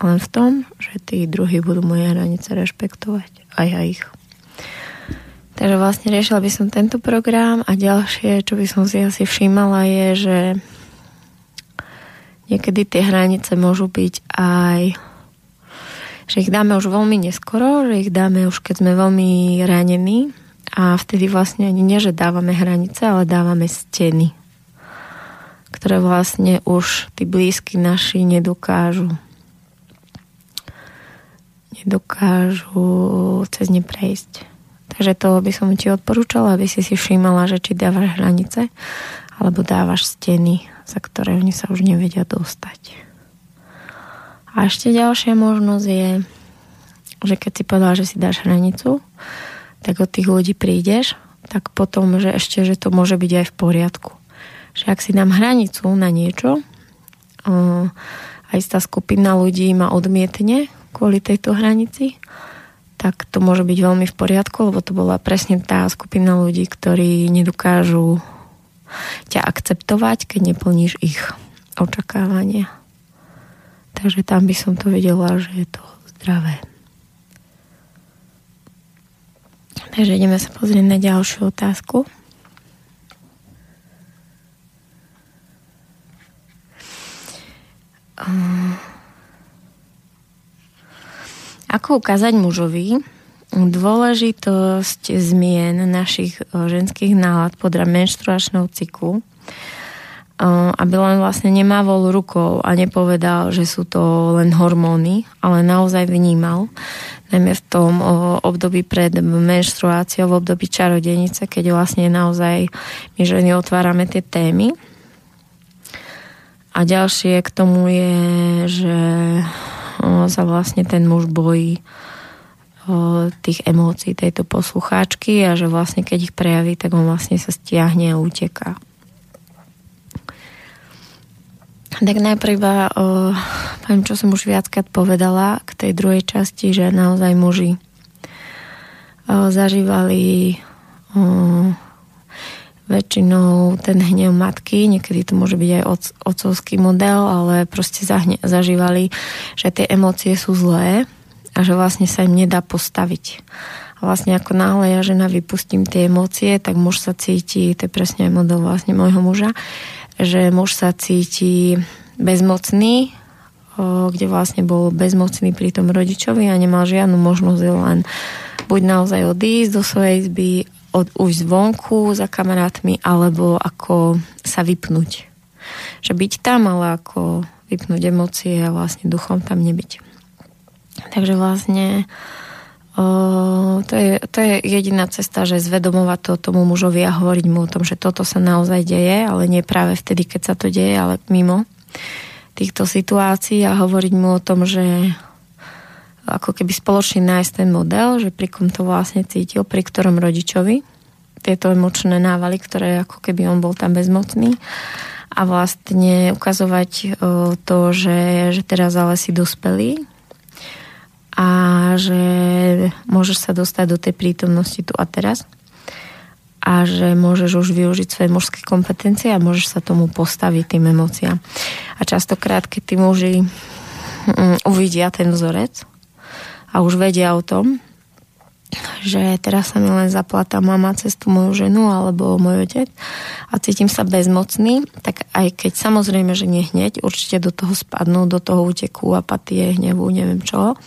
A: len v tom, že tí druhí budú moje hranice rešpektovať a ja ich. Takže vlastne riešila by som tento program a ďalšie, čo by som si asi všímala je, že niekedy tie hranice môžu byť aj že ich dáme už veľmi neskoro, že ich dáme už keď sme veľmi ranení a vtedy vlastne ani nie, že dávame hranice, ale dávame steny, ktoré vlastne už tí blízky naši nedokážu nedokážu cez ne prejsť. Takže to by som ti odporúčala, aby si si všímala, že či dávaš hranice alebo dávaš steny, za ktoré oni sa už nevedia dostať. A ešte ďalšia možnosť je, že keď si povedala, že si dáš hranicu, tak od tých ľudí prídeš, tak potom, že ešte, že to môže byť aj v poriadku. Že ak si dám hranicu na niečo, aj tá skupina ľudí ma odmietne kvôli tejto hranici, tak to môže byť veľmi v poriadku, lebo to bola presne tá skupina ľudí, ktorí nedokážu ťa akceptovať, keď neplníš ich očakávania. Takže tam by som to vedela, že je to zdravé. Takže ideme sa pozrieť na ďalšiu otázku. Uh... Ako ukázať mužovi dôležitosť zmien našich e, ženských nálad podľa menštruačného cyklu, aby len vlastne nemávol rukou a nepovedal, že sú to len hormóny, ale naozaj vnímal, najmä v tom období pred menštruáciou, v období čarodenice, keď vlastne naozaj my ženy otvárame tie témy. A ďalšie k tomu je, že sa vlastne ten muž bojí tých emócií tejto poslucháčky a že vlastne keď ich prejaví, tak on vlastne sa stiahne a uteká. Tak najprv iba, o, poviem, čo som už viackrát povedala k tej druhej časti, že naozaj muži o, zažívali o, väčšinou ten hnev matky, niekedy to môže byť aj otcovský model, ale proste zahne, zažívali, že tie emócie sú zlé a že vlastne sa im nedá postaviť. A vlastne ako náhle ja žena vypustím tie emócie, tak muž sa cíti, to je presne aj model vlastne môjho muža, že muž sa cíti bezmocný, kde vlastne bol bezmocný pri tom rodičovi a nemal žiadnu možnosť len buď naozaj odísť do svojej izby od, už zvonku za kamarátmi, alebo ako sa vypnúť. Že byť tam, ale ako vypnúť emócie a vlastne duchom tam nebyť. Takže vlastne o, to, je, to je jediná cesta, že zvedomovať to tomu mužovi a hovoriť mu o tom, že toto sa naozaj deje, ale nie práve vtedy, keď sa to deje, ale mimo týchto situácií a hovoriť mu o tom, že ako keby spoločne nájsť ten model, že pri kom to vlastne cítil, pri ktorom rodičovi. Tieto emočné návaly, ktoré ako keby on bol tam bezmocný. A vlastne ukazovať to, že, že teraz ale si dospelý a že môžeš sa dostať do tej prítomnosti tu a teraz a že môžeš už využiť svoje mužské kompetencie a môžeš sa tomu postaviť tým emóciám. A častokrát, keď tí muži mm, uvidia ten vzorec, a už vedia o tom, že teraz sa mi len zaplatá mama cez tú moju ženu alebo môj otec a cítim sa bezmocný, tak aj keď samozrejme, že nehneď, určite do toho spadnú, do toho uteku apatie, hnevu, neviem čo,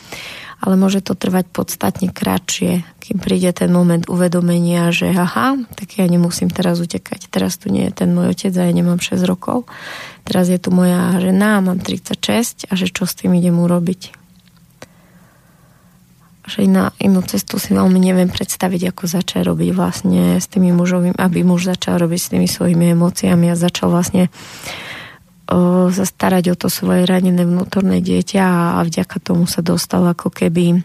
A: ale môže to trvať podstatne kratšie, kým príde ten moment uvedomenia, že aha, tak ja nemusím teraz utekať. Teraz tu nie je ten môj otec a ja nemám 6 rokov. Teraz je tu moja žena a mám 36 a že čo s tým idem urobiť. Že na inú cestu si veľmi neviem predstaviť, ako začať robiť vlastne s tými mužovým, aby muž začal robiť s tými svojimi emóciami a začal vlastne sa starať o to svoje ranené vnútorné dieťa a vďaka tomu sa dostal ako keby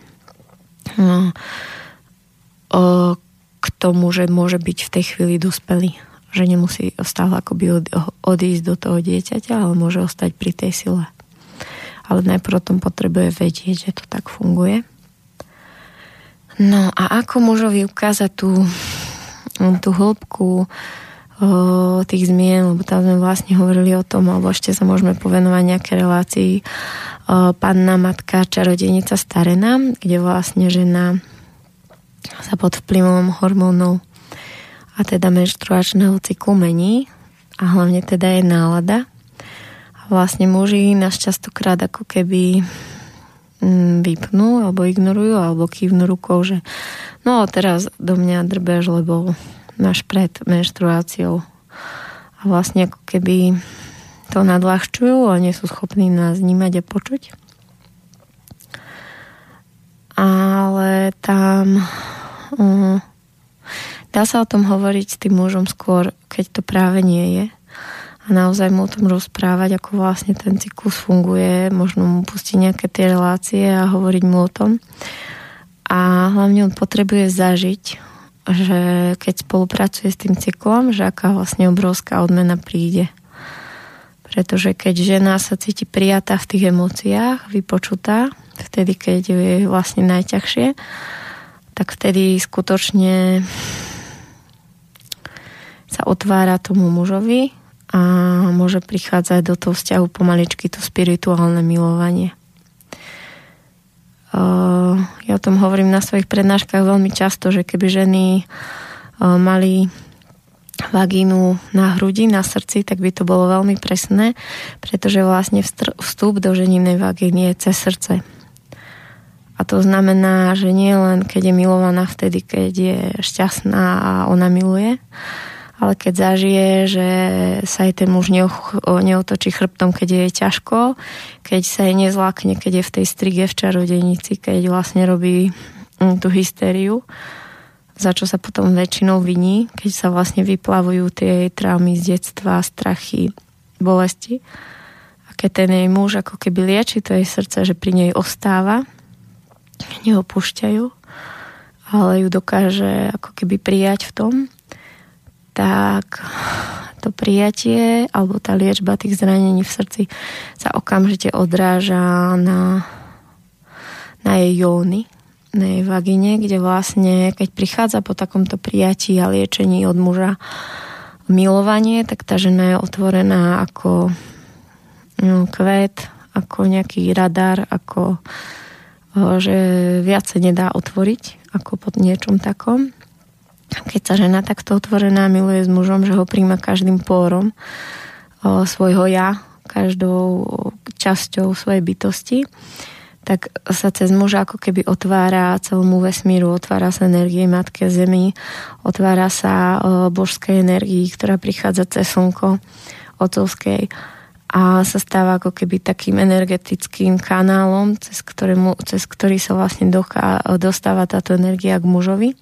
A: no, k tomu, že môže byť v tej chvíli dospelý. Že nemusí stále akoby odísť do toho dieťaťa, ale môže ostať pri tej sile. Ale najprv o tom potrebuje vedieť, že to tak funguje. No a ako mužovi ukázať tú, tú hĺbku tých zmien, lebo tam sme vlastne hovorili o tom, alebo ešte sa môžeme povenovať nejaké relácii panna, matka, čarodejnica starená, kde vlastne žena sa pod vplyvom hormónov a teda menštruačného cyklu mení a hlavne teda je nálada. A vlastne muži nás častokrát ako keby vypnú alebo ignorujú alebo kývnú rukou, že no teraz do mňa drbeš, lebo máš pred menštruáciou. A vlastne ako keby to nadľahčujú a nie sú schopní nás vnímať a počuť. Ale tam um, dá sa o tom hovoriť s tým mužom skôr, keď to práve nie je a naozaj mu o tom rozprávať, ako vlastne ten cyklus funguje, možno mu pustiť nejaké tie relácie a hovoriť mu o tom. A hlavne on potrebuje zažiť že keď spolupracuje s tým cyklom, že aká vlastne obrovská odmena príde. Pretože keď žena sa cíti prijatá v tých emóciách, vypočutá, vtedy, keď je vlastne najťažšie, tak vtedy skutočne sa otvára tomu mužovi a môže prichádzať do toho vzťahu pomaličky to spirituálne milovanie. Ja o tom hovorím na svojich prednáškach veľmi často, že keby ženy mali vagínu na hrudi, na srdci, tak by to bolo veľmi presné, pretože vlastne vstup do ženinej vagíny je cez srdce. A to znamená, že nie len keď je milovaná vtedy, keď je šťastná a ona miluje, ale keď zažije, že sa jej ten muž neotočí chrbtom, keď je jej ťažko, keď sa jej nezlákne, keď je v tej strige v čarodejnici, keď vlastne robí mm, tú hystériu, za čo sa potom väčšinou viní, keď sa vlastne vyplavujú tie traumy z detstva, strachy, bolesti. A keď ten jej muž ako keby lieči to jej srdce, že pri nej ostáva, neopúšťajú, ale ju dokáže ako keby prijať v tom, tak to prijatie alebo tá liečba tých zranení v srdci sa okamžite odráža na, na jej jóny, na jej vagine, kde vlastne, keď prichádza po takomto prijatí a liečení od muža milovanie, tak tá žena je otvorená ako no, kvet, ako nejaký radar, ako že viac sa nedá otvoriť ako pod niečom takom keď sa žena takto otvorená miluje s mužom, že ho príjma každým pórom svojho ja, každou časťou svojej bytosti, tak sa cez muža ako keby otvára celomu vesmíru, otvára sa energie Matke Zemi, otvára sa o, božskej energii, ktorá prichádza cez slnko otcovskej a sa stáva ako keby takým energetickým kanálom, cez, ktorému, cez ktorý sa vlastne dochá, dostáva táto energia k mužovi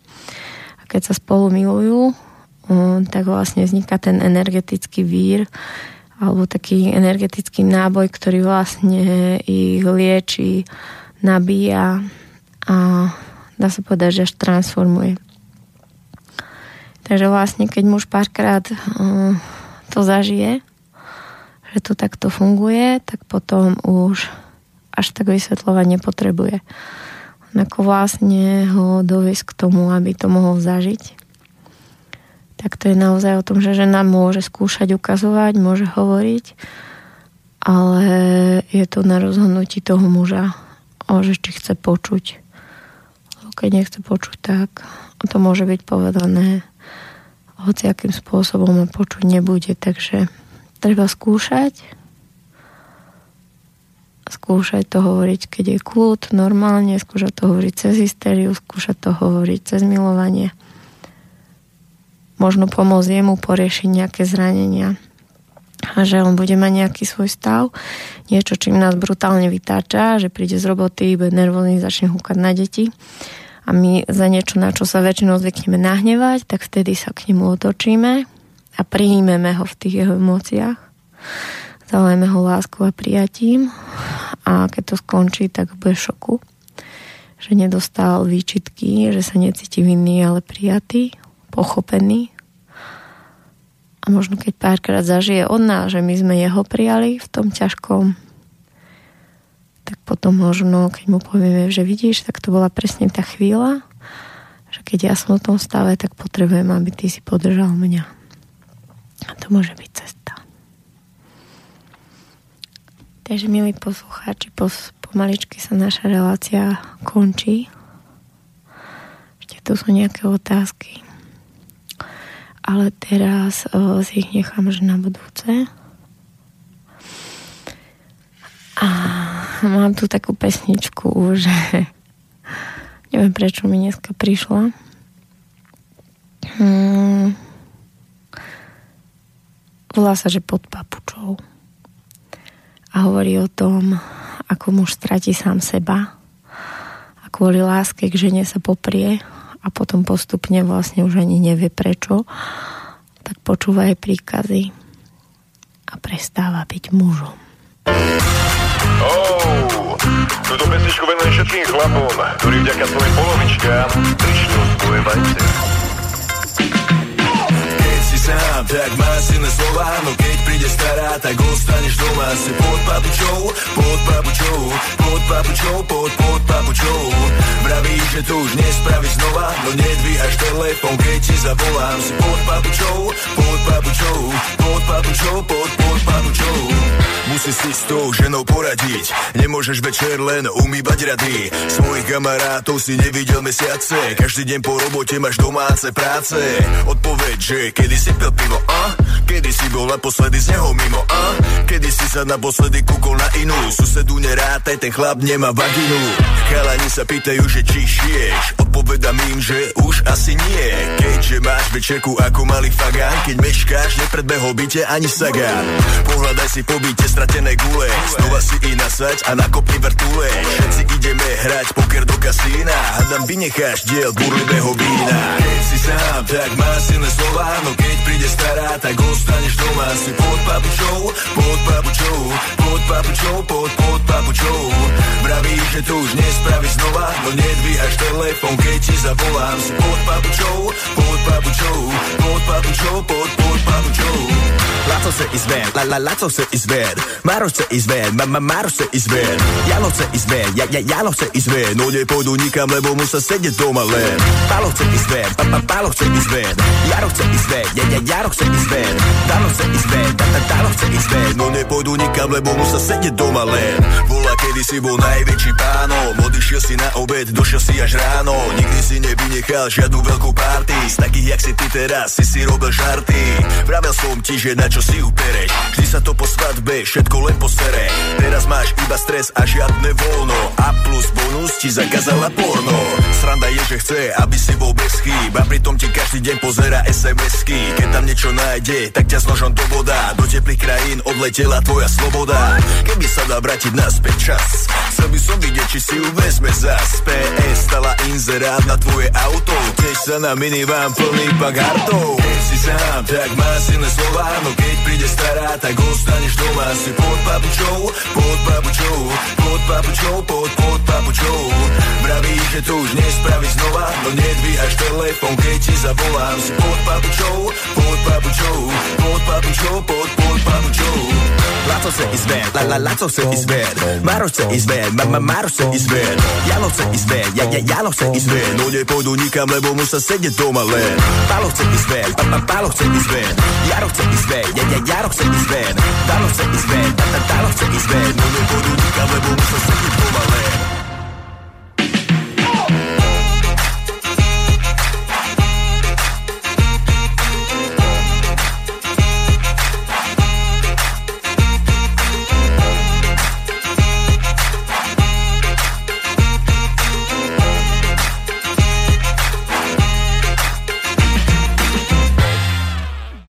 A: keď sa spolu milujú, um, tak vlastne vzniká ten energetický vír alebo taký energetický náboj, ktorý vlastne ich lieči, nabíja a dá sa povedať, že až transformuje. Takže vlastne, keď muž párkrát um, to zažije, že to takto funguje, tak potom už až tak vysvetľovať nepotrebuje ako vlastne ho doviesť k tomu, aby to mohol zažiť. Tak to je naozaj o tom, že žena môže skúšať ukazovať, môže hovoriť, ale je to na rozhodnutí toho muža, že či chce počuť. keď nechce počuť, tak to môže byť povedané hoci akým spôsobom a počuť nebude, takže treba skúšať skúšať to hovoriť, keď je kľud, normálne, skúšať to hovoriť cez hysteriu, skúšať to hovoriť cez milovanie. Možno pomôcť jemu poriešiť nejaké zranenia a že on bude mať nejaký svoj stav, niečo, čím nás brutálne vytáča, že príde z roboty, bude nervózny, začne húkať na deti a my za niečo, na čo sa väčšinou zvykneme nahnevať, tak vtedy sa k nemu otočíme a príjmeme ho v tých jeho emóciách. Zalejme ho láskou a prijatím a keď to skončí, tak bude šoku, že nedostal výčitky, že sa necíti vinný, ale prijatý, pochopený a možno keď párkrát zažije od nás, že my sme jeho prijali v tom ťažkom, tak potom možno, keď mu povieme, že vidíš, tak to bola presne tá chvíľa, že keď ja som v tom stave, tak potrebujem, aby ty si podržal mňa. A to môže byť cesta. Takže, milí poslucháči, pos, pomaličky sa naša relácia končí. Ešte tu sú nejaké otázky ale teraz uh, si ich nechám že na budúce. A mám tu takú pesničku, že neviem prečo mi dneska prišla. Hmm. Volá sa, že pod papučou. Hovorí o tom, ako muž stratí sám seba a kvôli láske k žene sa poprie a potom postupne vlastne už ani nevie prečo, tak počúva aj príkazy a prestáva byť mužom.
F: Oh, túto pesničku venujem všetkým chlapom, ktorí vďaka svojim polovičkám prišli svoje vajce
G: sám, tak má silné slova No keď príde stará, tak ostaneš doma Si pod papučou, pod papučou Pod papučou, pod, pod papučou. Vraví, že to už nespravíš znova No nedvíhaš telefon, keď ti zavolám. Si pod papučou, pod papučou Pod papučou, pod, pod papučou. Musíš si s tou ženou poradiť Nemôžeš večer len umývať rady. Svojich kamarátov si nevidel mesiace Každý deň po robote máš domáce práce. Odpoveď, že kedy si pil pivo, a? Kedy si bol naposledy z neho mimo, a? Kedy si sa naposledy kúkol na inú? Susedu nerátaj, ten chlap nemá vaginu. Chalani sa pýtajú, že či šieš Odpovedám im, že už asi nie. Keďže máš večerku ako malý fagán Keď meškáš, nepredbehol byte ani sagán. Pohľadaj si po byte stratené gule. Znova si i nasaď a nakopni vrtule. Všetci ideme hrať poker do kasína. Hádam vynecháš diel burlivého vína. Keď si sám, tak má silné slova No keď príde stará, tak ostaneš doma Si pod papučou, pod papučou Pod papučou, pod, pod papučou. Vraví, že to už nespraví znova No nedvíhaš telefon, keď ti zavolám. Si pod papučou, pod papučou Pod papučou, pod, pod papučou. Laco se ven, la la laco se ísť ven Maro chce ísť ven, ma, ma, Maro chce ísť ven Jalo ísť ven, ja, ja, Jalo ísť ven No nepôjdu nikam, lebo musia sedieť doma len. Palo chce ven, pa, pa, Palo chce ven Jaro chce ven, ja, Ja jarok se izver, danok se izver, da, da, danok se izver No ne podu nikam, lebo mu sa je doma len. Volak kedy si bol najväčší pánom Odišiel si na obed, došiel si až ráno. Nikdy si nevynechal žiadnu veľkú party. Z takých, jak si ty teraz, si si robil žarty. Vravel som ti, že na čo si upereš. Vždy sa to po svadbe, všetko len posere. Teraz máš iba stres a žiadne voľno. A plus bonus ti zakázala porno. Sranda je, že chce, aby si bol bez chýb. A pritom ti každý deň pozera SMS-ky Keď tam niečo nájde, tak ťa s nožom do boda. Do teplých krajín odletela tvoja sloboda. Keby sa dá vrátiť naspäť čas Chcel by som vidieť, či si ju vezme zas. PS stala inzerát na tvoje auto. Tiež sa na minivan plný pak hartov. Keď si sám, tak má silné slova. No keď príde stará, tak ostaneš doma Si pod papučou, pod papučou Pod papučou, pod, pod papučou. Vraví, že to už nespraví znova. No nedvíhaš telefon, keď ti zavolám. Si pod papučou, pod papučou Pod papučou, pod, pod papučou Laco chce ísť ven, la la laco chce ísť ven Maro chce ísť ven, ma, ma, Maro chce ísť ven Jalo chce ísť ven, ja, ja, Jalo chce ísť ven No nepôjdu nikam, lebo musia sedieť doma len Palo chce ísť ven, pa, pa, Palo chce ísť ven Jaro chce ísť ven, ja, ja, Jaro chce ísť ven Dalo chce ísť ven, ta, ta, Dalo chce ísť ven No nepôjdu nikam, lebo musia sedieť